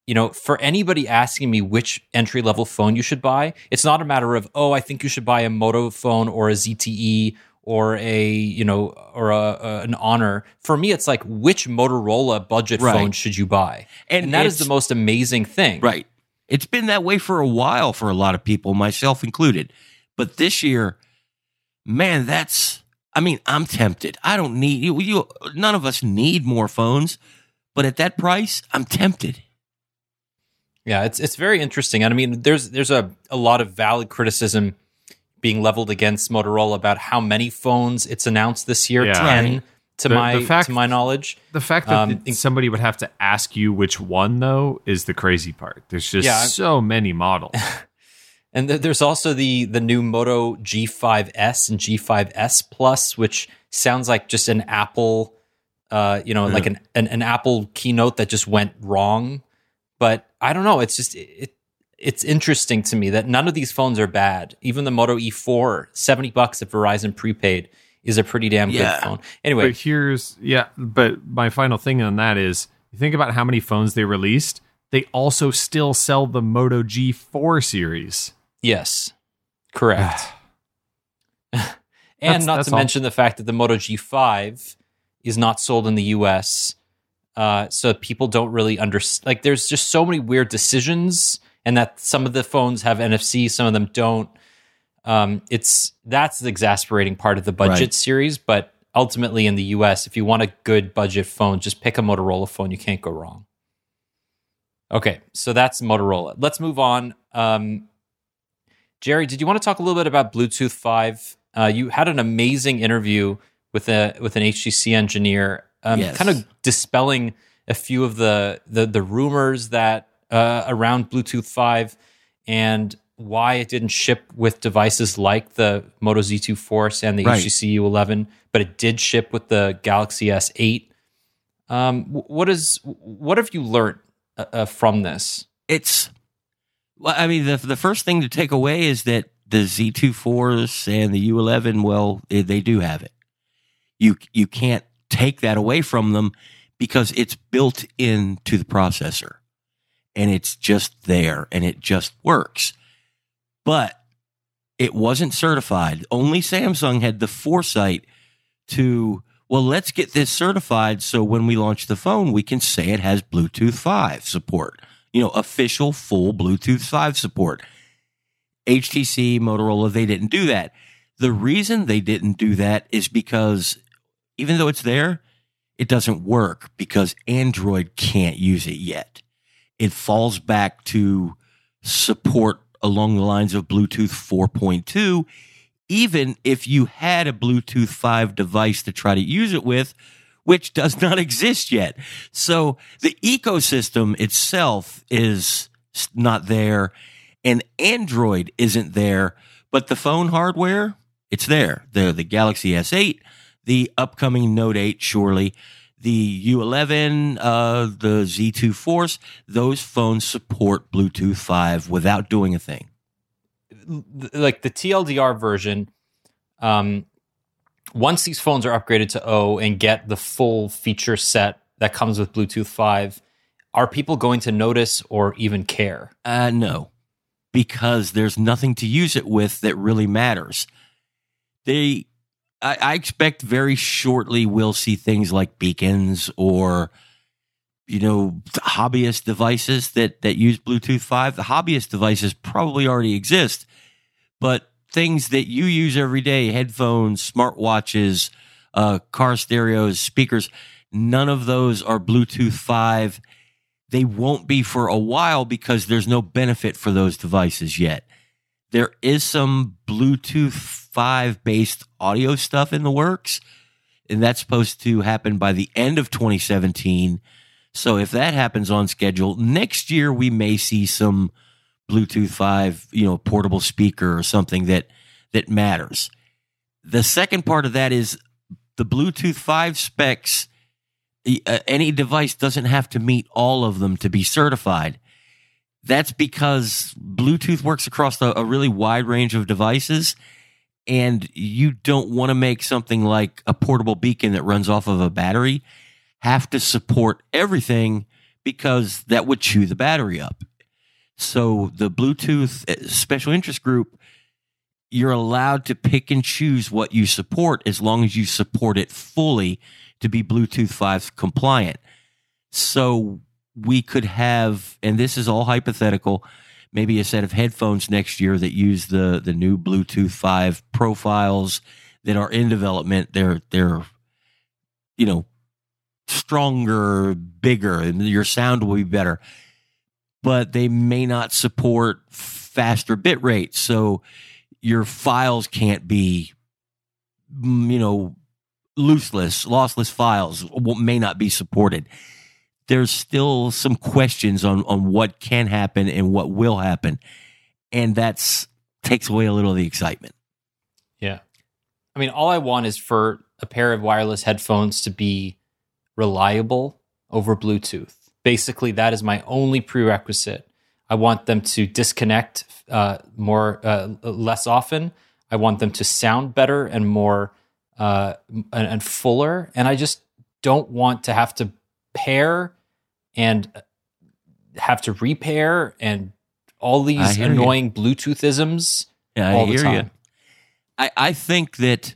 you know, for anybody asking me which entry level phone you should buy, it's not a matter of oh, I think you should buy a Moto phone or a ZTE or a you know or a, a an Honor. For me, it's like which Motorola budget Right. phone should you buy, And and that is the most amazing thing. Right. It's been that way for a while for a lot of people, myself included. But this year, man, that's I mean, I'm tempted. I don't need you, you none of us need more phones, but at that price, I'm tempted. Yeah, it's it's very interesting. And I mean, there's there's a, a lot of valid criticism being leveled against Motorola about how many phones it's announced this year. Yeah. Ten to The- my the fact- to my knowledge. the fact that um, th- somebody would have to ask you which one though is the crazy part. There's just Yeah, so many models. And th- there's also the the new Moto G5s and G5s Plus, which sounds like just an Apple, uh, you know, like an, an an Apple keynote that just went wrong. But I don't know. It's just it. It's interesting to me that none of these phones are bad. Even the Moto E4, 70 bucks at Verizon prepaid, is a pretty damn Yeah. good phone. Anyway, but here's yeah, but my final thing on that is you think about how many phones they released. They also still sell the Moto G4 series. yes, correct. and That's- not that's to all. mention the fact that the Moto G5 is not sold in the US. Uh, so people don't really understand. Like, there's just so many weird decisions, and that some of the phones have NFC, some of them don't. Um, it's that's the exasperating part of the budget Right. series. But ultimately, in the US, if you want a good budget phone, just pick a Motorola phone. You can't go wrong. Okay, so that's Motorola. Let's move on. Um, Jerry, did you want to talk a little bit about Bluetooth Five? Uh, you had an amazing interview with a with an HTC engineer, um, Yes. kind of dispelling a few of the the, the rumors that uh, around Bluetooth Five and why it didn't ship with devices like the Moto Z2 Force and the Right. HTC U11, but it did ship with the Galaxy S8. Um, what is what have you learned uh, uh, from this? It's well, I mean, the the first thing to take away is that the Z2 Force and the U11, well, they, they do have it. You you can't take that away from them because it's built into the processor, and it's just there, and it just works. But it wasn't certified. Only Samsung had the foresight to Well, let's get this certified so when we launch the phone, we can say it has Bluetooth 5 support, you know, official full Bluetooth 5 support. HTC, Motorola, they didn't do that. The reason they didn't do that is because even though it's there, it doesn't work because Android can't use it yet. It falls back to support along the lines of Bluetooth 4.2. Even if you had a Bluetooth 5 device to try to use it with, which does not exist yet. So the ecosystem itself is not there and Android isn't there, but the phone hardware, it's there. The, the Galaxy S8, the upcoming Note 8, surely, the U11, uh, the Z2 Force, those phones support Bluetooth 5 without doing a thing. Like the TLDR version, um, once these phones are upgraded to O and get the full feature set that comes with Bluetooth 5, are people going to notice or even care? Uh, no, because there's nothing to use it with that really matters. They I, I expect very shortly we'll see things like beacons or you know hobbyist devices that that use Bluetooth five. The hobbyist devices probably already exist, but things that you use every day, headphones, smartwatches, uh, car stereos, speakers, none of those are Bluetooth five. They won't be for a while because there's no benefit for those devices yet. There is some Bluetooth 5 based audio stuff in the works, and that's supposed to happen by the end of 2017. So if that happens on schedule, next year we may see some Bluetooth 5, you know, portable speaker or something that that matters. The second part of that is the Bluetooth 5 specs uh, any device doesn't have to meet all of them to be certified. That's because Bluetooth works across a, a really wide range of devices, and you don't want to make something like a portable beacon that runs off of a battery have to support everything because that would chew the battery up. So the Bluetooth uh, special interest group, you're allowed to pick and choose what you support as long as you support it fully to be Bluetooth 5 compliant. So we could have, and this is all hypothetical, maybe a set of headphones next year that use the the new Bluetooth five profiles that are in development. They're they're you know stronger, bigger, and your sound will be better. But they may not support faster bit rates, so your files can't be mm, you know looseless, lossless files may not be supported there's still some questions on on what can happen and what will happen, and that's takes away a little of the excitement. Yeah, I mean, all I want is for a pair of wireless headphones to be reliable over Bluetooth. Basically, that is my only prerequisite. I want them to disconnect uh, more uh, less often. I want them to sound better and more uh, and, and fuller. And I just don't want to have to pair and have to repair and all these annoying you. Bluetoothisms. Yeah, I hear you. I, I think that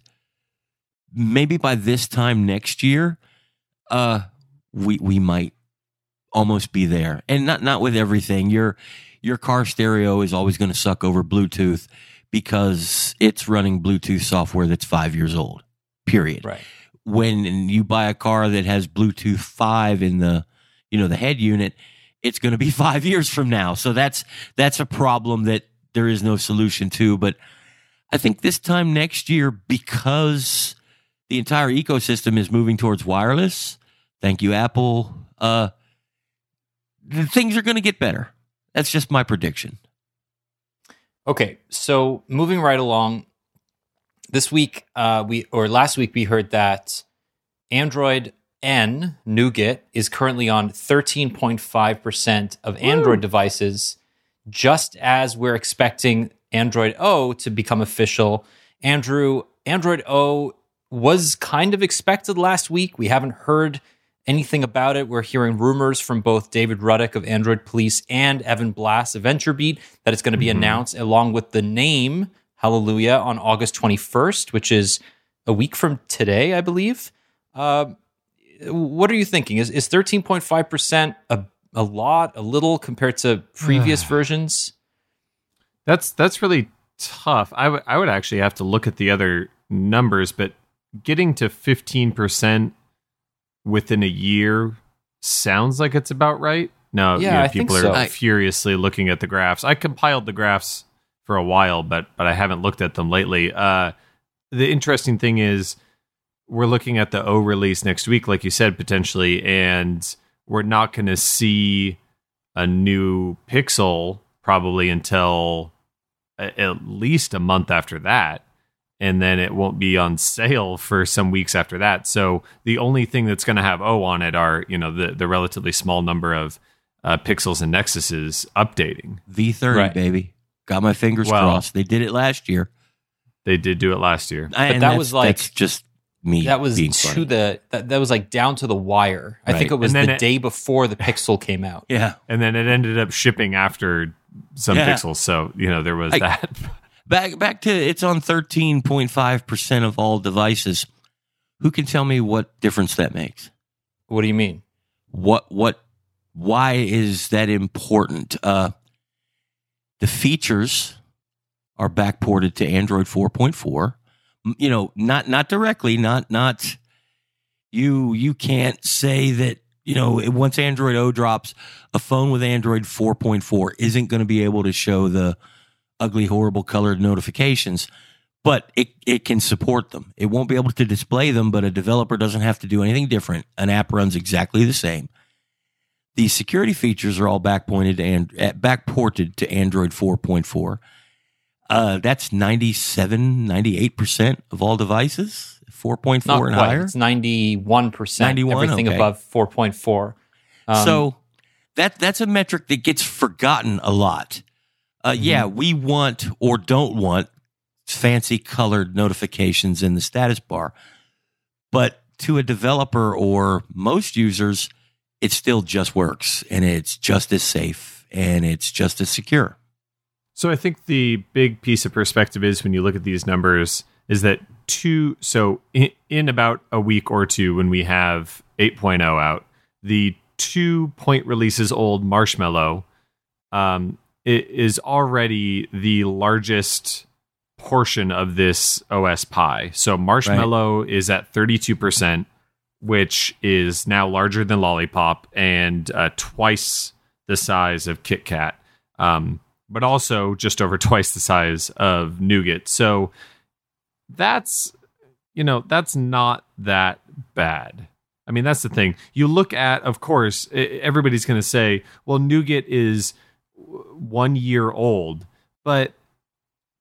maybe by this time next year, uh, we we might almost be there, and not not with everything. Your your car stereo is always going to suck over Bluetooth because it's running Bluetooth software that's five years old. Period. Right. When you buy a car that has Bluetooth five in the you know, the head unit, it's going to be five years from now. So that's, that's a problem that there is no solution to. But I think this time next year, because the entire ecosystem is moving towards wireless, thank you, Apple, uh, things are going to get better. That's just my prediction. Okay, so moving right along, this week uh, we or last week we heard that Android N Nougat is currently on 13.5% of Android devices, just as we're expecting Android O to become official. Andrew, Android O was kind of expected last week. We haven't heard anything about it. We're hearing rumors from both David Ruddock of Android Police and Evan Blass of VentureBeat that it's going to be mm-hmm. announced along with the name Hallelujah on August 21st, which is a week from today, I believe. Um, what are you thinking? Is is thirteen point five percent a a lot, a little compared to previous versions? That's that's really tough. I would I would actually have to look at the other numbers, but getting to fifteen percent within a year sounds like it's about right. No, Yeah, you know, people so. are I- furiously looking at the graphs. I compiled the graphs for a while, but but I haven't looked at them lately. Uh, the interesting thing is we're looking at the O release next week, like you said, potentially, and we're not going to see a new Pixel probably until a- at least a month after that. And then it won't be on sale for some weeks after that. So the only thing that's going to have O on it are, you know, the, the relatively small number of uh, Pixels and Nexuses updating. V30, Right. baby. Got my fingers Well- crossed. They did it last year. They did do it last year. And that was like- that's just me. That was being to funny. the that, that was like down to the wire. I think it was the it- day before the Pixel came out. yeah. And then it ended up shipping after some Yeah. Pixels. So, you know, there was I- that. Back back to it's on 13.5% of all devices. Who can tell me what difference that makes? What do you mean? What what why is that important? Uh the features are backported to Android 4.4. M- You know, not not directly, not not you you can't say that you know once Android O drops, a phone with Android 4.4 isn't going to be able to show the ugly, horrible colored notifications, but it it can support them. It won't be able to display them, but a developer doesn't have to do anything different. An app runs exactly the same. The security features are all backpointed and uh, backported to Android 4.4. Uh, that's 97, 98% of all devices, 4.4 Not and quite. higher. It's ninety one percent. 91? Everything Okay. above four point four. Um, so that that's a metric that gets forgotten a lot. Uh, Mm-hmm. Yeah, we want or don't want fancy colored notifications in the status bar, but to a developer or most users, it still just works and it's just as safe and it's just as secure. So I think the big piece of perspective is when you look at these numbers is that two so in, in about a week or two when we have 8.0 out, the two point releases old Marshmallow um it is already the largest portion of this OS pie. So Marshmallow is at 32%, which is now larger than Lollipop and uh, twice the size of Kit Kat. Um, but also just over twice the size of Nougat. So that's you know that's not that bad. I mean that's the thing. You look at, of course, everybody's going to say, "Well, Nougat is one year old," but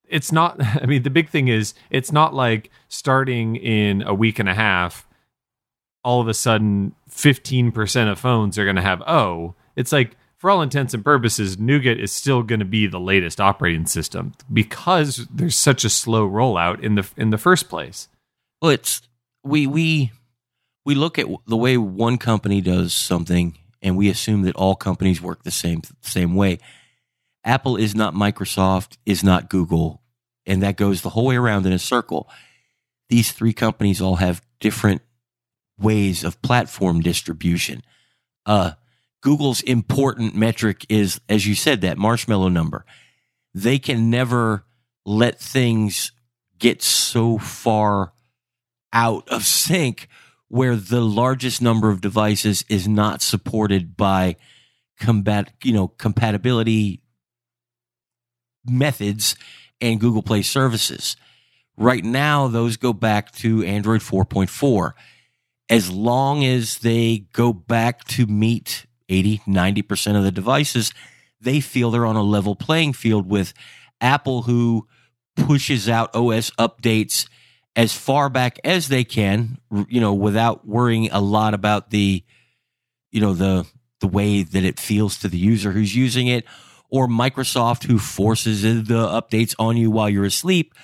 it's not. I mean, the big thing is it's not like starting in a week and a half. All of a sudden, fifteen percent of phones are going to have O. It's like for all intents and purposes, Nougat is still going to be the latest operating system because there's such a slow rollout in the in the first place. Well, it's we we we look at the way one company does something, and we assume that all companies work the same same way. Apple is not Microsoft, is not Google, and that goes the whole way around in a circle. These three companies all have different ways of platform distribution. Uh, Google's important metric is, as you said, that marshmallow number. They can never let things get so far out of sync where the largest number of devices is not supported by combat, you know, compatibility methods and Google Play services. Right now, those go back to Android 4.4. As long as they go back to meet 80, 90% of the devices, they feel they're on a level playing field with Apple, who pushes out OS updates as far back as they can, you know, without worrying a lot about the, you know, the the way that it feels to the user who's using it, or Microsoft who forces the updates on you while you're asleep.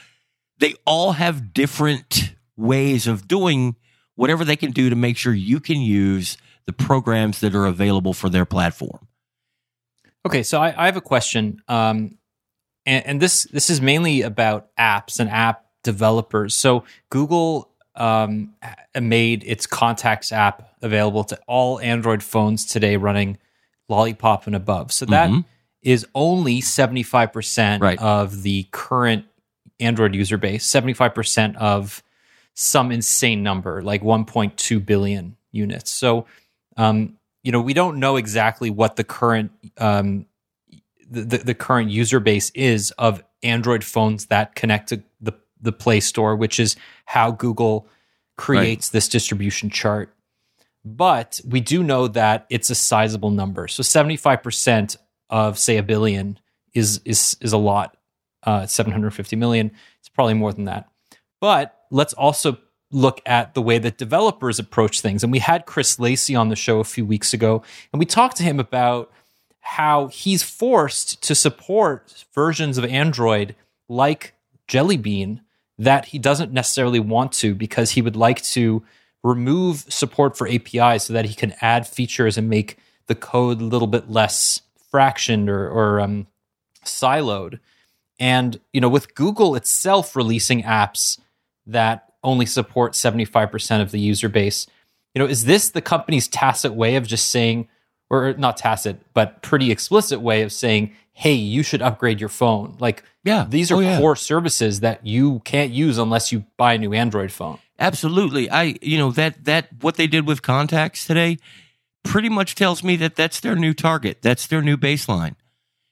They all have different ways of doing whatever they can do to make sure you can use the programs that are available for their platform. Okay, so I, I have a question, um, and, and this this is mainly about apps and app developers. So Google um, made its contacts app available to all Android phones today running Lollipop and above. So that is Mhm. only 75% of the current Android user base, 75% of some insane number, like 1.2 billion units. So, um, you know, we don't know exactly what the current um, the, the, current user base is of Android phones that connect to the the Play Store, which is how Google creates this distribution chart. But we do know that it's a sizable number. So 75% of say a billion is is is a lot. Uh, 750 million. It's probably more than that. But let's also look at the way that developers approach things. And we had Chris Lacey on the show a few weeks ago, and we talked to him about how he's forced to support versions of Android like Jelly Bean that he doesn't necessarily want to because he would like to remove support for APIs so that he can add features and make the code a little bit less fractioned or, or um, siloed. And you know, with Google itself releasing apps that only support 75% of the user base, you know, is this the company's tacit way of just saying, or not tacit, but pretty explicit way of saying, hey, you should upgrade your phone? Like, Yeah. these are Oh, yeah. core services that you can't use unless you buy a new Android phone. Absolutely. I you know that that what they did with contacts today pretty much tells me that that's their new target. That's their new baseline.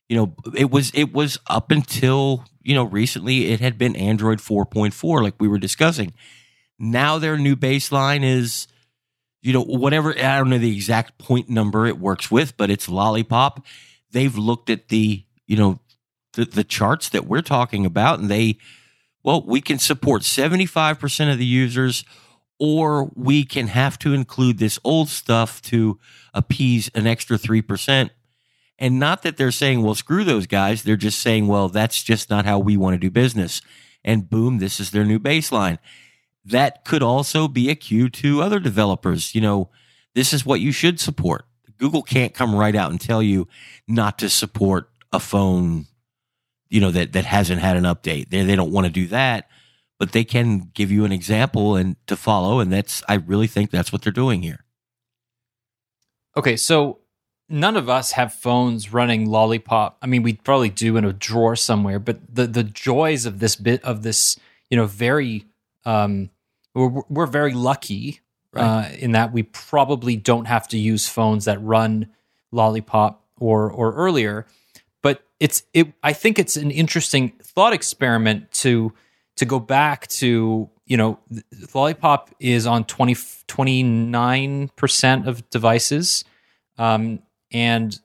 You know, it was it was up until, you know, recently it had been Android 4.4 like we were discussing. Now their new baseline is you know, whatever I don't know the exact point number it works with, but it's Lollipop. They've looked at the, you know, the, the charts that we're talking about and they well, we can support 75% of the users, or we can have to include this old stuff to appease an extra 3%. And not that they're saying, well, screw those guys. They're just saying, well, that's just not how we want to do business. And boom, this is their new baseline. That could also be a cue to other developers. You know, this is what you should support. Google can't come right out and tell you not to support a phone you know that that hasn't had an update. They they don't want to do that, but they can give you an example and to follow, and that's I really think that's what they're doing here. Okay, so none of us have phones running Lollipop. I mean, we probably do in a drawer somewhere, but the the joys of this bit of this, you know, very um we're, we're very lucky uh, in that we probably don't have to use phones that run Lollipop or or earlier. But it's it. I think it's an interesting thought experiment to to go back to you know Lollipop is on 29 percent of devices, um, and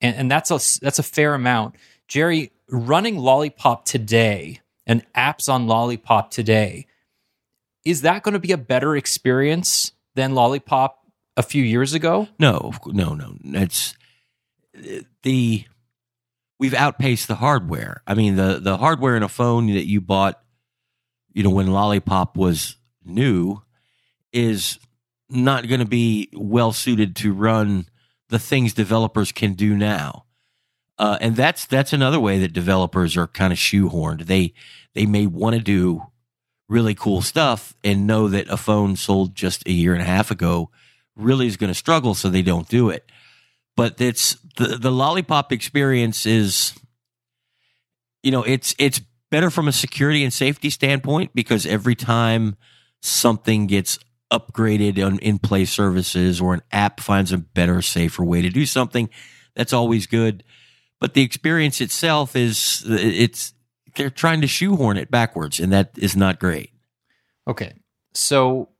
and and that's a that's a fair amount. Jerry running Lollipop today and apps on Lollipop today is that going to be a better experience than Lollipop a few years ago? No, no, no. It's the we've outpaced the hardware. I mean, the the hardware in a phone that you bought, you know, when Lollipop was new, is not going to be well suited to run the things developers can do now. Uh, and that's that's another way that developers are kind of shoehorned. They they may want to do really cool stuff and know that a phone sold just a year and a half ago really is going to struggle, so they don't do it. But it's the the lollipop experience is, you know, it's it's better from a security and safety standpoint because every time something gets upgraded on in play services or an app finds a better, safer way to do something, that's always good. But the experience itself is it's they're trying to shoehorn it backwards, and that is not great. Okay. So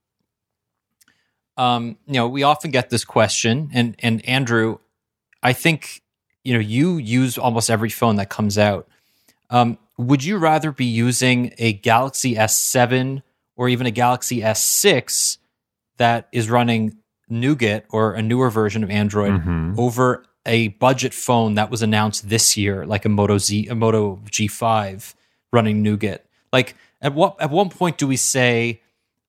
um, you know, we often get this question and and Andrew, I think you know, you use almost every phone that comes out. Um, would you rather be using a Galaxy S7 or even a Galaxy S6 that is running Nougat or a newer version of Android Mhm. over a budget phone that was announced this year, like a Moto Z, a Moto G5 running Nougat. Like at what at one point do we say,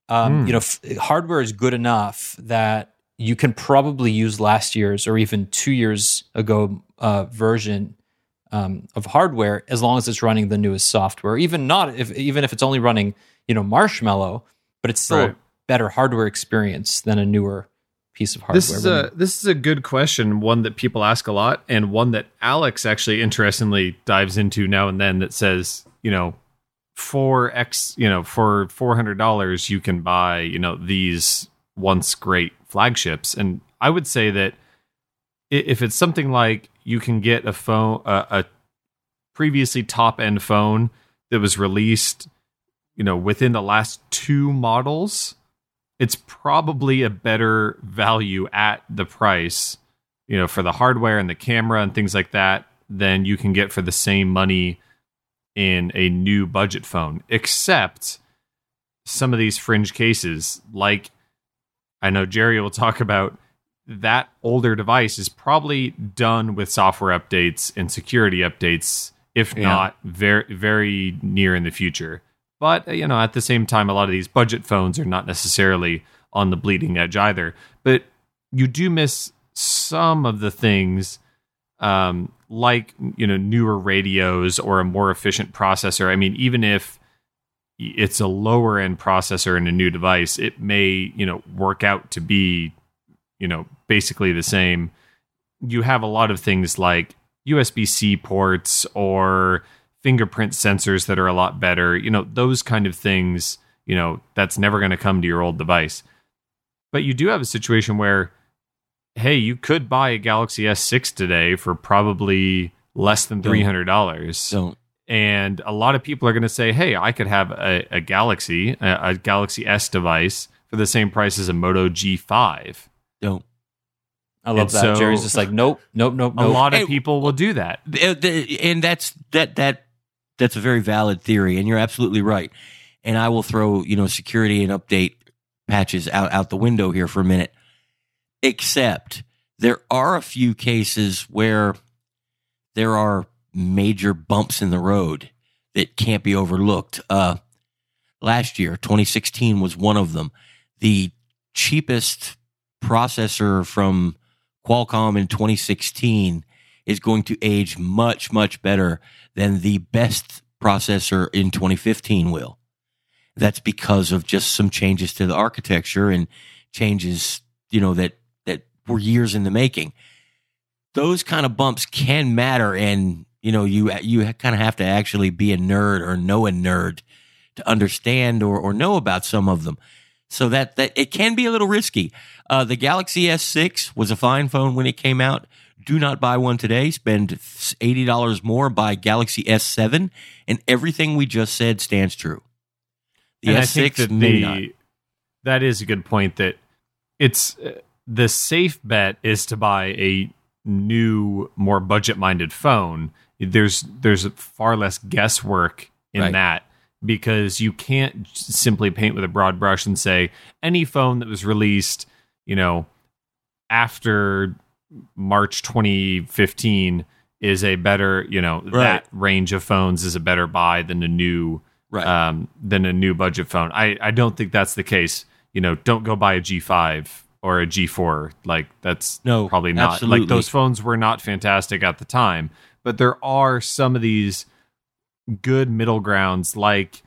um, Hmm. you know, f- hardware is good enough that you can probably use last year's or even two years ago uh, version um, of hardware as long as it's running the newest software. Even not if even if it's only running you know Marshmallow, but it's still a better hardware experience than a newer piece of hardware. This is a this is a good question, one that people ask a lot, and one that Alex actually interestingly dives into now and then. That says, you know, for X, you know, for four hundred dollars, you can buy, you know, these once great flagships, and I would say that if it's something like you can get a phone, a, a previously top end phone that was released, you know, within the last two models it's probably a better value at the price, you know, for the hardware and the camera and things like that than you can get for the same money in a new budget phone. Except some of these fringe cases, like I know Jerry will talk about that older device is probably done with software updates and security updates, if Yeah. not very very near in the future. But uh, you know, at the same time, a lot of these budget phones are not necessarily on the bleeding edge either. But you do miss some of the things, um, like you know, newer radios or a more efficient processor. I mean, even if it's a lower end processor in a new device, it may you know work out to be you know basically the same. You have a lot of things like USB C ports or fingerprint sensors that are a lot better. You know, those kind of things, you know, that's never going to come to your old device. But you do have a situation where, hey, you could buy a Galaxy S6 today for probably less than Don't. $300. So And a lot of people are going to say, hey, I could have a, a Galaxy, a, a Galaxy S device for the same price as a Moto G5. don't. I love and that. so- Jerry's just like, nope, nope, nope, A nope. lot of Hey, people will do that. And that's that that that's a very valid theory and you're absolutely right. And i will throw you know security and update patches out out the window here for a minute. Except there are a few cases where there are major bumps in the road that can't be overlooked. Uh last year 2016 was one of them. The cheapest processor from qualcomm in 2016 is going to age much, much better than the best processor in 2015 will. That's because of just some changes to the architecture and changes, you know, that, that were years in the making. Those kind of bumps can matter. And, you know, you, you kind of have to actually be a nerd or know a nerd to understand or, or know about some of them. So that, that it can be a little risky. Uh, the Galaxy S6 was a fine phone when it came out. Do not buy one today. Spend $80 more. Buy Galaxy S7. And everything we just said stands true. The and S6, I think that maybe the not. that is a good point. That it's uh, the safe bet is to buy a new, more budget-minded phone. There's there's far less guesswork in Right. that because you can't simply paint with a broad brush and say any phone that was released, you know, after March 2015 is a better, you know, Right. that range of phones is a better buy than a new Right. um, than a new budget phone. I, I don't think that's the case. You know, don't go buy a G5 or a G4. Like that's No, probably not. absolutely. Like those phones were not fantastic at the time, but there are some of these good middle grounds. Like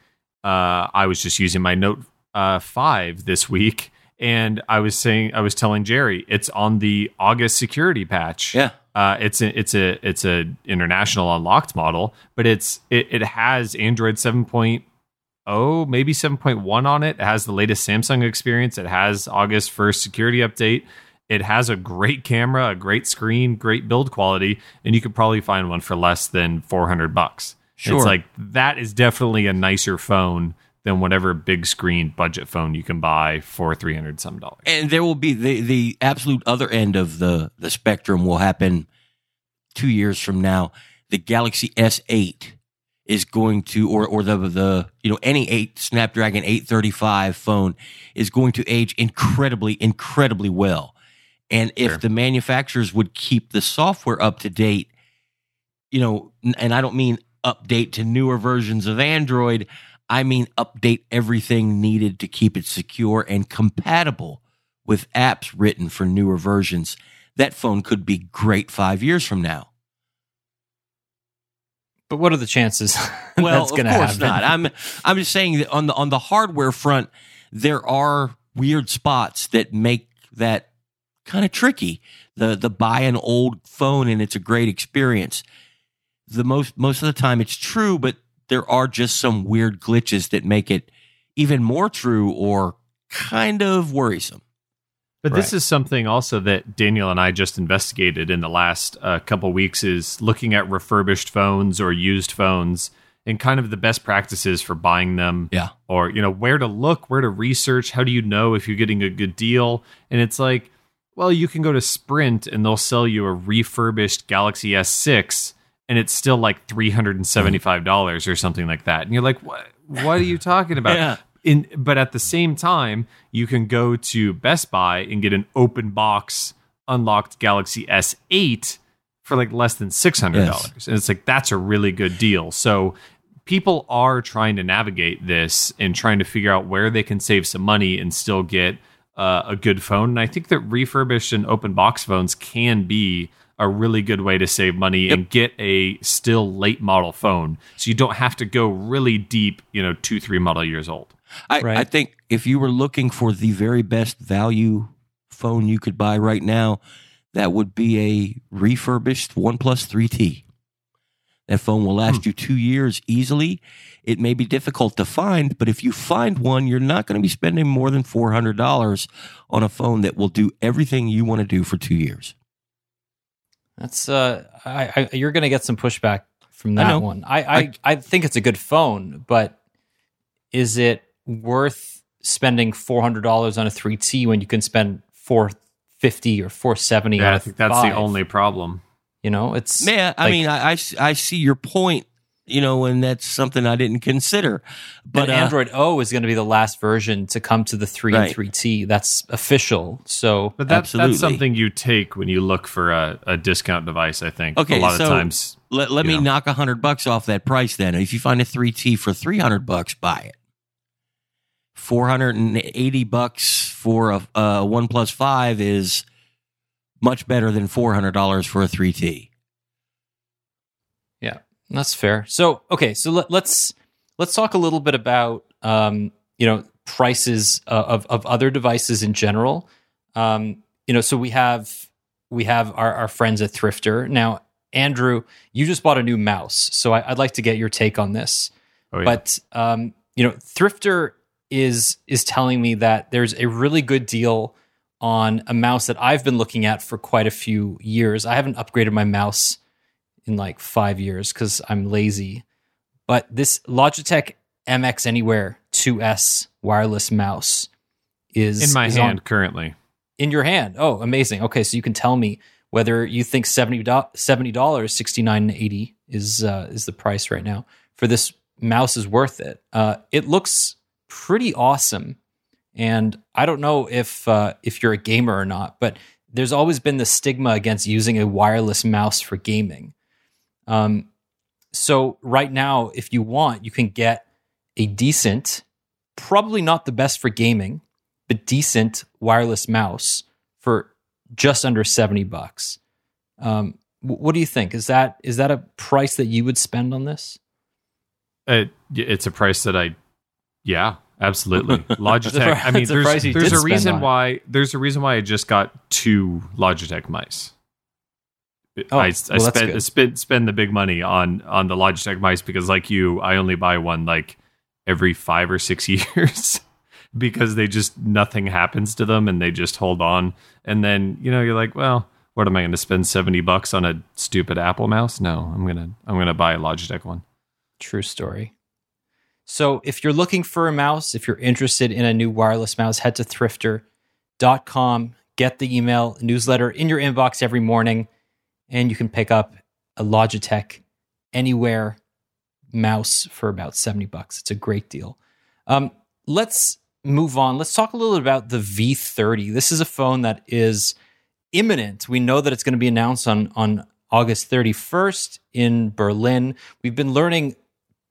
uh, I was just using my Note uh, five this week, and I was saying I was telling Jerry it's on the August security patch. yeah. Uh, it's a it's a it's a international unlocked model, but it's it, it has Android 7.0, maybe 7.1 on it. It has the latest Samsung experience. It has August 1st security update. It has a great camera, a great screen, great build quality, and you could probably find one for less than 400 bucks. Sure. It's like that is definitely a nicer phone than whatever big screen budget phone you can buy for 300 some dollars. and there will be the the absolute other end of the the spectrum will happen two years from now. The Galaxy S8 is going to, or or the the you know any eight Snapdragon 835 phone is going to age incredibly incredibly well. And if Sure. the manufacturers would keep the software up to date, you know, and I don't mean update to newer versions of Android. I mean update everything needed to keep it secure and compatible with apps written for newer versions. That phone could be great five years from now. But what are the chances Well, that's going to of course happen? not. I'm I'm just saying that on the on the hardware front, there are weird spots that make that kind of tricky. The the buy an old phone and it's a great experience. The most most of the time it's true, but there are just some weird glitches that make it even more true or kind of worrisome. But this is something also that Daniel and I just investigated in the last uh, couple weeks is looking at refurbished phones or used phones and kind of the best practices for buying them Yeah. or you know where to look, where to research, how do you know if you're getting a good deal? And it's like, well, you can go to Sprint and they'll sell you a refurbished Galaxy S6 and it's still like $375 or something like that. And you're like, what what are you talking about? Yeah. in but at the same time you can go to best buy and get an open box unlocked galaxy s8 for like less than $600 Yes. and it's like that's a really good deal so people are trying to navigate this and trying to figure out where they can save some money and still get uh, a good phone and i think that refurbished and open box phones can be a really good way to save money and get a still late model phone so you don't have to go really deep you know two three model years old I, Right. I think if you were looking for the very best value phone you could buy right now, that would be a refurbished OnePlus 3T. That phone will last hmm. you two years easily. It may be difficult to find, but if you find one, you're not going to be spending more than $400 on a phone that will do everything you want to do for two years. That's uh, I, I you're going to get some pushback from that know. one. I, I I think it's a good phone, but is it worth spending four hundred dollars on a three T when you can spend four fifty or four seventy? Yeah, on I a think that's five? the only problem. You know, it's man. I like- mean, I, I, I see your point, you know, and that's something I didn't consider. But But uh, Android O is going to be the last version to come to the three and three T. That's official. So But that, that's something you take when you look for a, a discount device, I think. Okay, a lot so- of times. Let, let me know. knock a hundred bucks off that price then. If you find a 3T for 300 bucks, buy it. 480 bucks for a, a OnePlus 5 is much better than $400 for a 3T. Yeah, that's fair. So okay, so let, let's let's talk a little bit about um, you know prices uh, of of other devices in general. Um, you know, so we have we have our, our friends at Thrifter now. Andrew, you just bought a new mouse, so I, I'd like to get your take on this. Oh, yeah. But um, you know, Thrifter is is telling me that there's a really good deal on a mouse that I've been looking at for quite a few years. I haven't upgraded my mouse in like five years because I'm lazy. But this Logitech MX Anywhere 2S wireless mouse is in my is on- hand currently. in your hand. Oh, amazing. Okay, so you can tell me whether you think $70 sixty nine eighty is uh, is the price right now for this mouse is worth it. Uh, it looks pretty awesome, and I don't know if uh, if you're a gamer or not, but there's always been the stigma against using a wireless mouse for gaming. Um, so right now, if you want, you can get a decent, probably not the best for gaming, but decent wireless mouse for just under 70 bucks. Um, what do you think? Is that is that a price that you would spend on this? It, it's a price that I, yeah, absolutely. Logitech. I mean, there's, there's a reason it. why. There's a reason why I just got two Logitech mice. Oh, I, I well, spent spend spend the big money on on the Logitech mice because, like you, I only buy one like every five or six years because they just nothing happens to them and they just hold on. And then you know you're like, well, what am I going to spend seventy bucks on a stupid Apple mouse? No, I'm gonna I'm gonna buy a Logitech one. True story. So if you're looking for a mouse, if you're interested in a new wireless mouse, head to thrifter.com, get the email newsletter in your inbox every morning, and you can pick up a Logitech Anywhere mouse for about 70 bucks. It's a great deal. Um, let's move on. Let's talk a little bit about the V30. This is a phone that is imminent. We know that it's going to be announced on, on August 31st in Berlin. We've been learning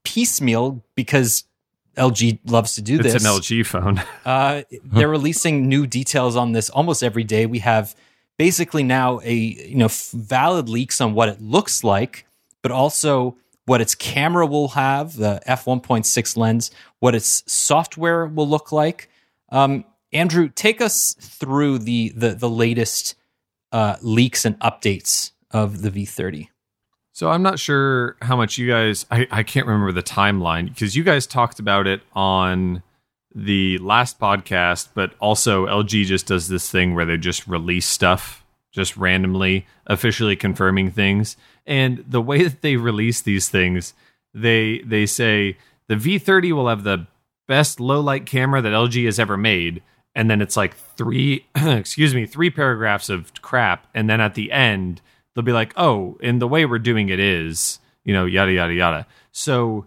piecemeal because LG loves to do It's this. It's an LG phone. Uh, they're releasing new details on this almost every day. We have basically now a you know valid leaks on what it looks like, but also what its camera will have, the f1.6 lens, what its software will look like. Um, Andrew, take us through the the the latest uh, leaks and updates of the V30. So I'm not sure how much you guys I, I can't remember the timeline because you guys talked about it on the last podcast, but also LG just does this thing where they just release stuff just randomly, officially confirming things. And the way that they release these things, they they say the V30 will have the best low light camera that LG has ever made. And then it's like three, excuse me, three paragraphs of crap. And then at the end, they'll be like, oh, and the way we're doing it is, you know, yada, yada, yada. So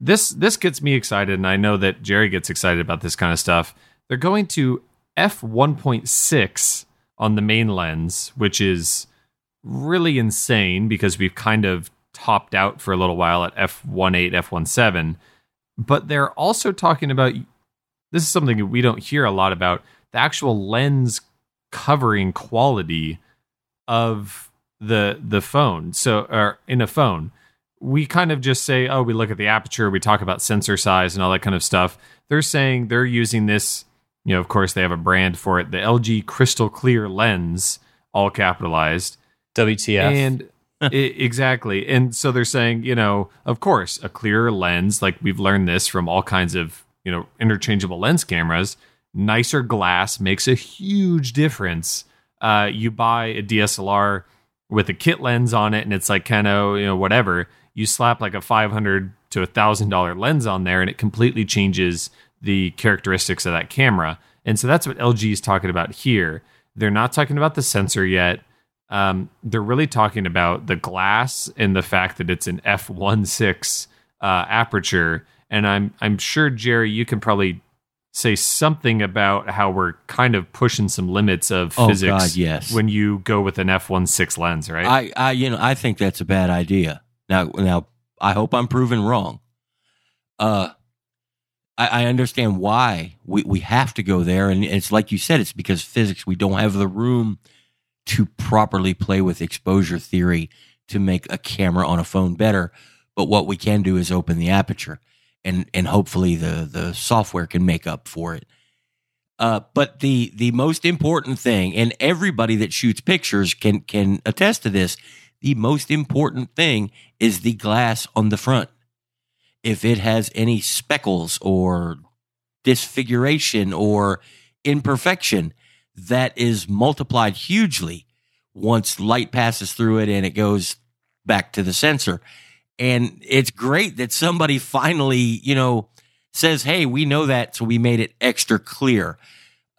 this this gets me excited, and I know that Jerry gets excited about this kind of stuff. They're going to f one point six on the main lens, which is really insane because we've kind of topped out for a little while at f1.8, f1.7. But they're also talking about this is something that we don't hear a lot about the actual lens covering quality of the the phone. So, or in a phone, we kind of just say, oh, we look at the aperture, we talk about sensor size and all that kind of stuff. They're saying they're using this, you know, of course, they have a brand for it, the LG Crystal Clear lens, all capitalized. WTF. And I, exactly. And so they're saying, you know, of course, a clearer lens, like we've learned this from all kinds of, you know, interchangeable lens cameras, nicer glass makes a huge difference. Uh, you buy a DSLR with a kit lens on it and it's like kind of, you know, whatever you slap like a 500 to a thousand dollar lens on there and it completely changes the characteristics of that camera. And so that's what lg is talking about here. They're not talking about the sensor yet. Um, they're really talking about the glass and the fact that it's an f1.6 uh, aperture. And i'm i'm sure jerry you can probably say something about how we're kind of pushing some limits of Oh, physics God, yes. when you go with an f1.6 lens right? I, I, you know, I think that's a bad idea. Now, now, I hope I'm proven wrong. Uh, I, I understand why we, we have to go there, and it's like you said, it's because physics. We don't have the room to properly play with exposure theory to make a camera on a phone better. But what we can do is open the aperture, and and hopefully the the software can make up for it. Uh, but the the most important thing, and everybody that shoots pictures can can attest to this. The most important thing is the glass on the front. If it has any speckles or disfiguration or imperfection, that is multiplied hugely once light passes through it and it goes back to the sensor. And it's great that somebody finally, you know, says, "Hey, we know that, so we made it extra clear."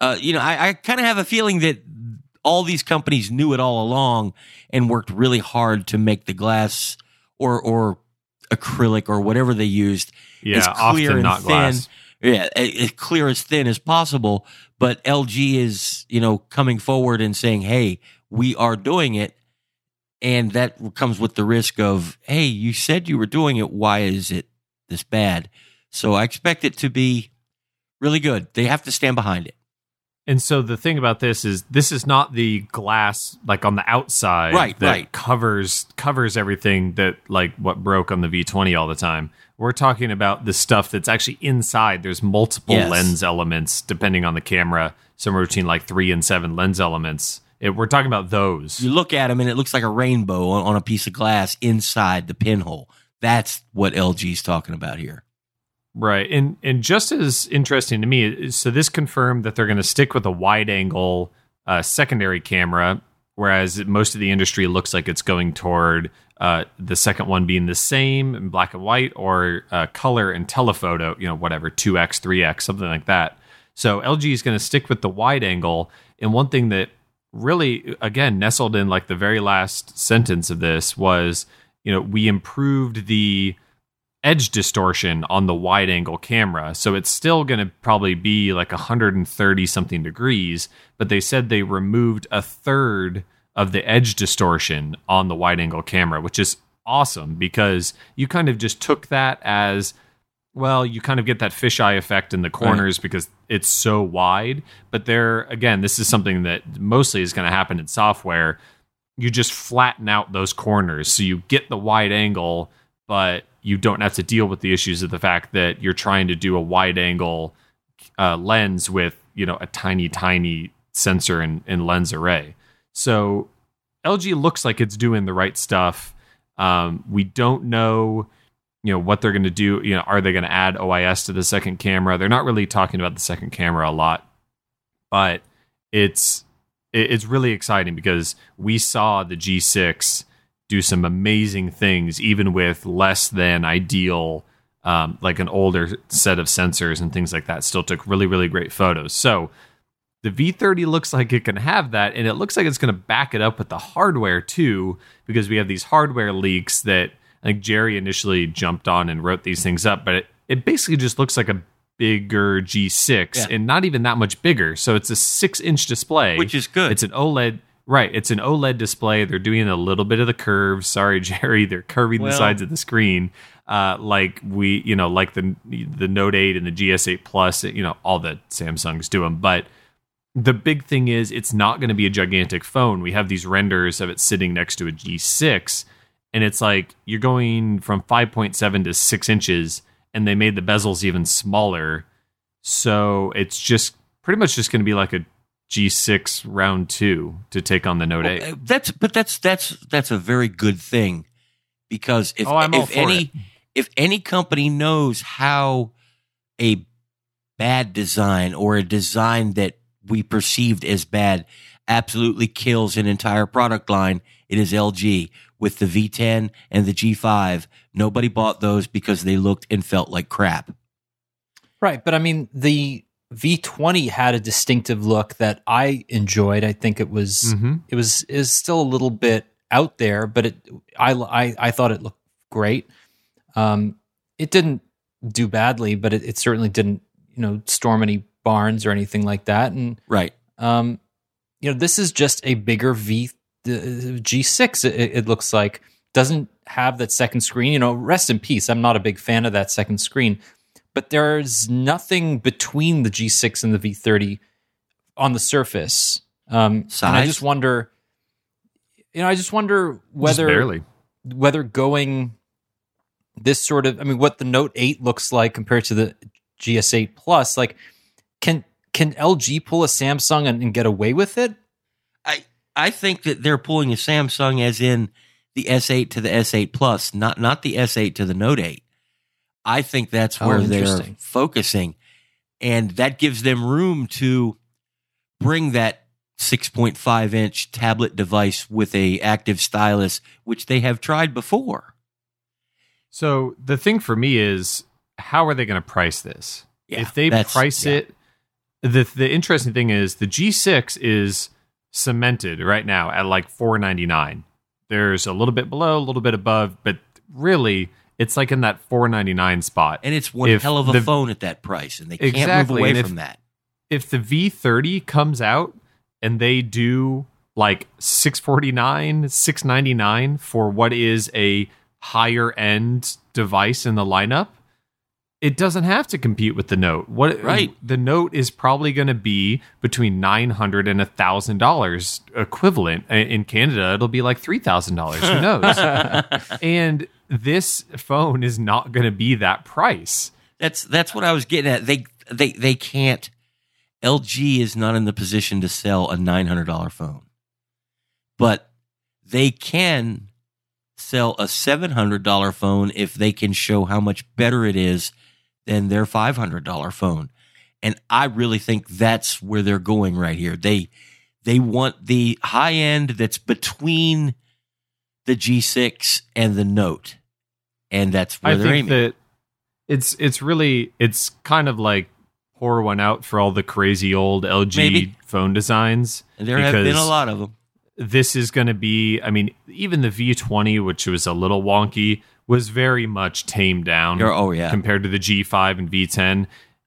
Uh, you know, I, I kind of have a feeling that all these companies knew it all along and worked really hard to make the glass or or acrylic or whatever they used yeah as clear often and not thin. glass Yeah, as clear as thin as possible. But LG is, you know, coming forward and saying, "Hey, we are doing it," and that comes with the risk of, "Hey, you said you were doing it. Why is it this bad?" So I expect it to be really good. They have to stand behind it. And so the thing about this is this is not the glass like on the outside Right, that right. covers covers everything that like what broke on the V20 all the time. We're talking about the stuff that's actually inside. There's multiple Yes. lens elements depending on the camera, somewhere between like 3 and 7 lens elements. It, we're talking about those. You look at them and it looks like a rainbow on, on a piece of glass inside the pinhole. That's what LG's talking about here. Right. And and just as interesting to me, so this confirmed that they're going to stick with a wide angle uh, secondary camera, whereas most of the industry looks like it's going toward uh, the second one being the same in black and white or uh, color and telephoto, you know, whatever, 2x, 3x, something like that. So LG is going to stick with the wide angle. And one thing that really, again, nestled in like the very last sentence of this was, you know, we improved the edge distortion on the wide angle camera. So it's still going to probably be like 130 something degrees, but they said they removed a third of the edge distortion on the wide angle camera, which is awesome because you kind of just took that as well, you kind of get that fisheye effect in the corners because it's so wide. But there, again, this is something that mostly is going to happen in software. You just flatten out those corners. So you get the wide angle, but you don't have to deal with the issues of the fact that you're trying to do a wide angle uh, lens with you know a tiny tiny sensor and, and lens array. So LG looks like it's doing the right stuff. Um, we don't know, you know, what they're going to do. You know, are they going to add OIS to the second camera? They're not really talking about the second camera a lot, but it's it's really exciting because we saw the G6 do some amazing things, even with less than ideal, um, like an older set of sensors and things like that. Still took really really great photos. So the V30 looks like it can have that, and it looks like it's going to back it up with the hardware too, because we have these hardware leaks that I think Jerry initially jumped on and wrote these things up, but it, it basically just looks like a bigger G6 Yeah. and not even that much bigger. So it's a six inch display, Which is good. It's an OLED. Right, it's an OLED display. They're doing a little bit of the curves. Sorry, Jerry, they're curving Well- the sides of the screen, uh, like we, you know, like the the Note 8 and the GS8 Plus. You know, all the Samsungs do them. But the big thing is, it's not going to be a gigantic phone. We have these renders of it sitting next to a G6, and it's like you're going from 5.7 to six inches, and they made the bezels even smaller. So it's just pretty much just going to be like a G6 round two to take on the Note 8. Uh, That's but that's that's that's a very good thing because if Oh, I'm if any it. if any company knows how a bad design or a design that we perceived as bad absolutely kills an entire product line, it is LG with the V10 and the G5. Nobody bought those because they looked and felt like crap. Right, but I mean the V20 had a distinctive look that I enjoyed. I think it was Mhm. it was is still a little bit out there, but it I I, I thought it looked great. Um, it didn't do badly, but it, it certainly didn't you know storm any barns or anything like that. And Right. um, you know this is just a bigger V the G6. It, it looks like doesn't have that second screen. You know, rest in peace. I'm not a big fan of that second screen, but there's nothing between the G6 and the V30 on the surface. Um, and I just wonder. You know, I just wonder whether barely. whether going this sort of I mean what the Note 8 looks like compared to the GS8 Plus like can can LG pull a Samsung and, and get away with it? I I think that they're pulling a Samsung as in the S8 to the S8 Plus, not not the S8 to the Note 8. I think that's Oh, where they're focusing, and that gives them room to bring that 6.5 inch tablet device with a active stylus, which they have tried before. So the thing for me is, how are they going to price this? Yeah, if they price yeah. it, the the interesting thing is the G6 is cemented right now at like four ninety nine. There's a little bit below, a little bit above, but really it's like in that four ninety nine spot. and it's one If hell of a the- phone at that price, and they can't Exactly, move away and if- from that. if the V30 comes out and they do like 649, 699 for what is a higher end device in the lineup, it doesn't have to compete with the Note. What Right. the Note is probably going to be between 900 and $1000 equivalent. In Canada, it'll be like $3000. Who knows? and this phone is not going to be that price. That's that's what I was getting at. They they they can't. LG is not in the position to sell a nine hundred dollar phone, but they can sell a seven hundred dollar phone if they can show how much better it is than their five hundred dollar phone. And I really think that's where they're going right here. They they want the high end that's between the G6 and the Note, and that's where I think aiming. that it's it's really it's kind of like pour one out for all the crazy old LG Maybe. phone designs. and there have been a lot of them. This is going to be. I mean, even the V20, which was a little wonky, was very much tamed down Oh yeah, compared to the G5 and V10.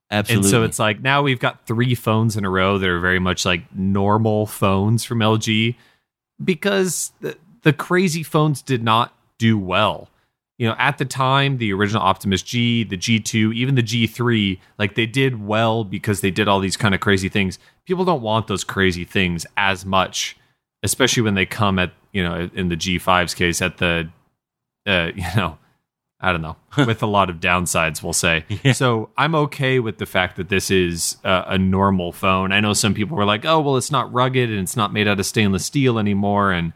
absolutely. And so it's like now we've got three phones in a row that are very much like normal phones from LG because the, the crazy phones did not do well. You know, at the time, the original Optimus G, the G2, even the G3, like they did well because they did all these kind of crazy things. People don't want those crazy things as much, especially when they come at, you know, in the G5's case, at the, uh, you know, I don't know, with a lot of downsides, we'll say. Yeah. So I'm okay with the fact that this is a, a normal phone. I know some people were like, oh, well, it's not rugged and it's not made out of stainless steel anymore. And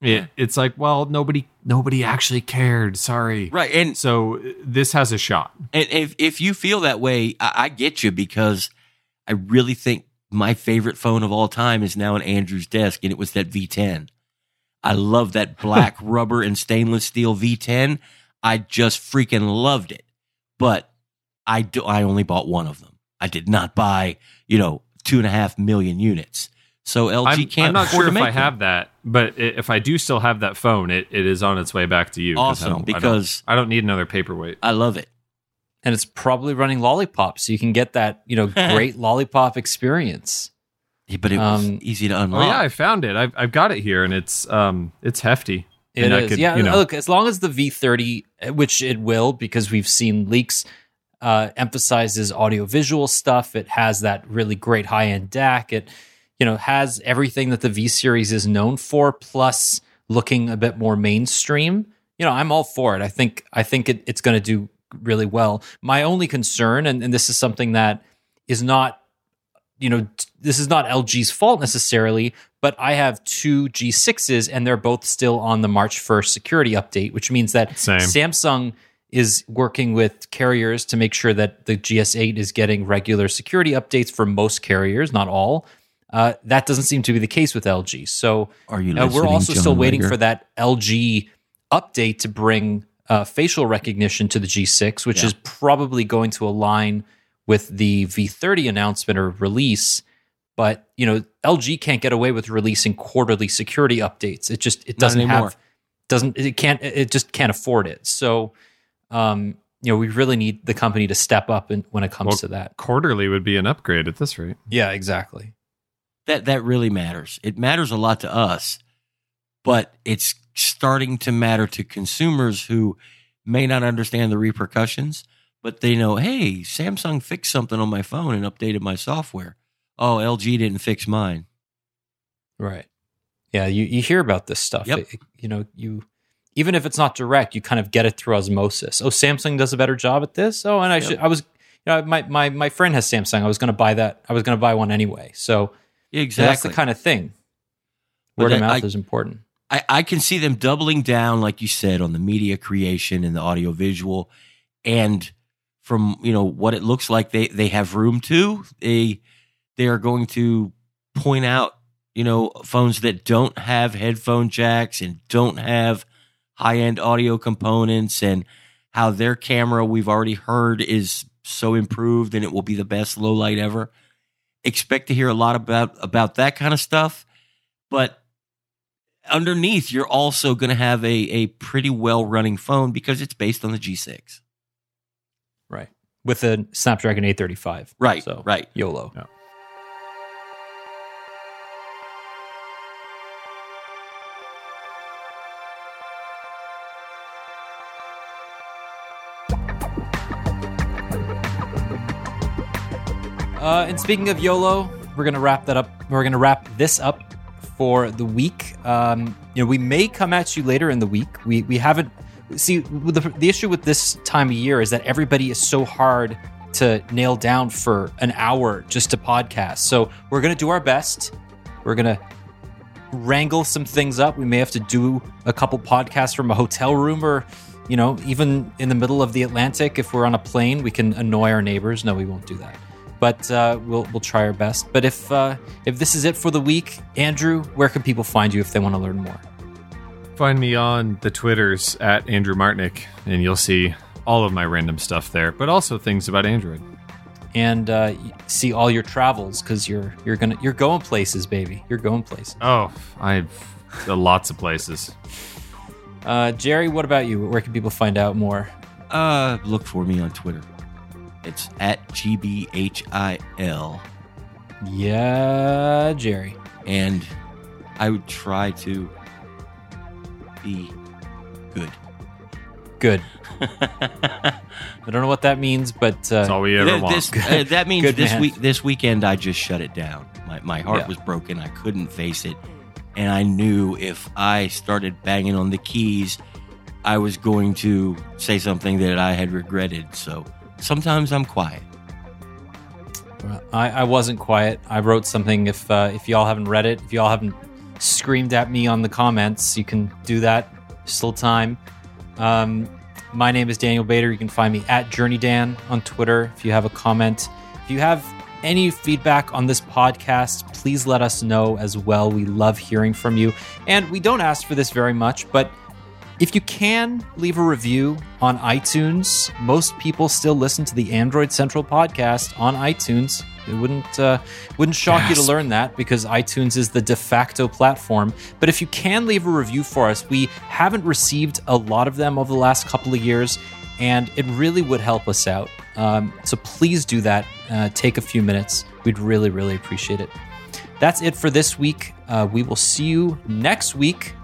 it, it's like, well, nobody, nobody actually cared. Sorry. Right. And So this has a shot. And if if you feel that way, I, I get you because I really think my favorite phone of all time is now on Andrew's desk, and it was that V10. I love that black rubber and stainless steel V10. I just freaking loved it. But I do, I only bought one of them. I did not buy you know two and a half million units. So LG I'm, can't I'm not sure if I them. have that, but if I do still have that phone, it, it is on its way back to you. 'cause I Awesome, don't- I don't- because- I don't need another paperweight. I love it. and it's probably running lollipop so you can get that you know great lollipop experience Yeah, But it was Um, easy to Oh unlock. yeah, I found it. I've, I've got it here, and it's um it's hefty. It and I is, could, yeah. you know, Look, as long as the V30, which it will, because we've seen leaks, uh, emphasizes audio-visual stuff. It has that really great high-end DAC. It, you know, has everything that the V series is known for, plus looking a bit more mainstream. You know, I'm all for it. I think I think it, it's going to do really well. My only concern, and, and this is something that is not you know, t- this is not LG's fault necessarily, but I have two G6s and they're both still on the March 1st security update, which means that Same. Samsung is working with carriers to make sure that the GS8 is getting regular security updates for most carriers, not all. Uh, that doesn't seem to be the case with LG. So Are you uh, we're also still waiting for that LG update to bring uh, facial recognition to the G6, which Yeah. is probably going to align with the V30 announcement or release. But you know, LG can't get away with releasing quarterly security updates. It just it doesn't have doesn't it can't it just can't afford it. So, um, you know, we really need the company to step up in, when it comes Well, to that. quarterly would be an upgrade at this rate. Yeah, exactly. That that really matters. It matters a lot to us, but it's starting to matter to consumers who may not understand the repercussions, but they know, hey, Samsung fixed something on my phone and updated my software. Oh, LG didn't fix mine. Right. Yeah, you, you hear about this stuff. Yep. It- you know, you even if it's not direct, you kind of get it through osmosis. Oh, Samsung does a better job at this. Oh, and I should I was you know, my, my my friend has Samsung. I was gonna buy that. I was gonna buy one anyway. So Exactly. that's the kind of thing. Word of mouth I- is important. I, I can see them doubling down, like you said, on the media creation and the audio visual. And from you know what it looks like they they have room to, they they are going to point out, you know, phones that don't have headphone jacks and don't have high end audio components and how their camera we've already heard is so improved and it will be the best low light ever. Expect to hear a lot about about that kind of stuff. But underneath, you're also going to have a, a pretty well running phone because it's based on the G6. Right. With a Snapdragon 835. Right, So right. YOLO. Yeah. Uh, and speaking of YOLO, we're gonna wrap that up. We're gonna wrap this up for the week. Um, you know, we may come at you later in the week. We we haven't see the the issue with this time of year is that everybody is so hard to nail down for an hour just to podcast. So we're gonna do our best. We're gonna wrangle some things up. We may have to do a couple podcasts from a hotel room or, you know, even in the middle of the Atlantic. If we're on a plane, we can annoy our neighbors. No, we won't do that. But uh, we'll we'll try our best. But if uh, if this is it for the week, Andrew, where can people find you if they want to learn more? Find me on the Twitters at Andrew Martonik, and you'll see all of my random stuff there, but also things about Android. And uh, see all your travels because you're you're gonna you're going places, baby. You're going places. Oh, I've uh, lots of places. Uh, Jerry, what about you? Where can people find out more? Uh, look for me on Twitter. It's at GBHIL. Yeah, Jerry. And I would try to be good. Good. I don't know what that means, but That's uh, all we ever Th- want. this, uh, that means this man. week this weekend I just shut it down. My my heart Yeah. was broken. I couldn't face it. And I knew if I started banging on the keys, I was going to say something that I had regretted. So sometimes I'm quiet. I, I wasn't quiet. I wrote something. If uh, if y'all haven't read it, if y'all haven't screamed at me on the comments, you can do that. Still time. Um, my name is Daniel Bader. You can find me at Journey Dan on Twitter. If you have a comment, if you have any feedback on this podcast, please let us know as well. We love hearing from you, and we don't ask for this very much, but if you can leave a review on iTunes, most people still listen to the Android Central podcast on iTunes. It wouldn't uh, wouldn't shock you to learn that because iTunes is the de facto platform. But if you can leave a review for us, we haven't received a lot of them over the last couple of years, and it really would help us out. Um, so please do that. Uh, take a few minutes. We'd really really appreciate it. That's it for this week. Uh, we will see you next week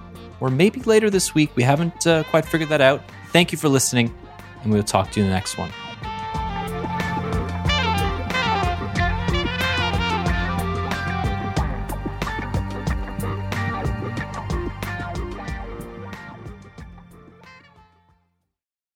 or maybe later this week. We haven't uh, quite figured that out. Thank you for listening, and we will talk to you in the next one.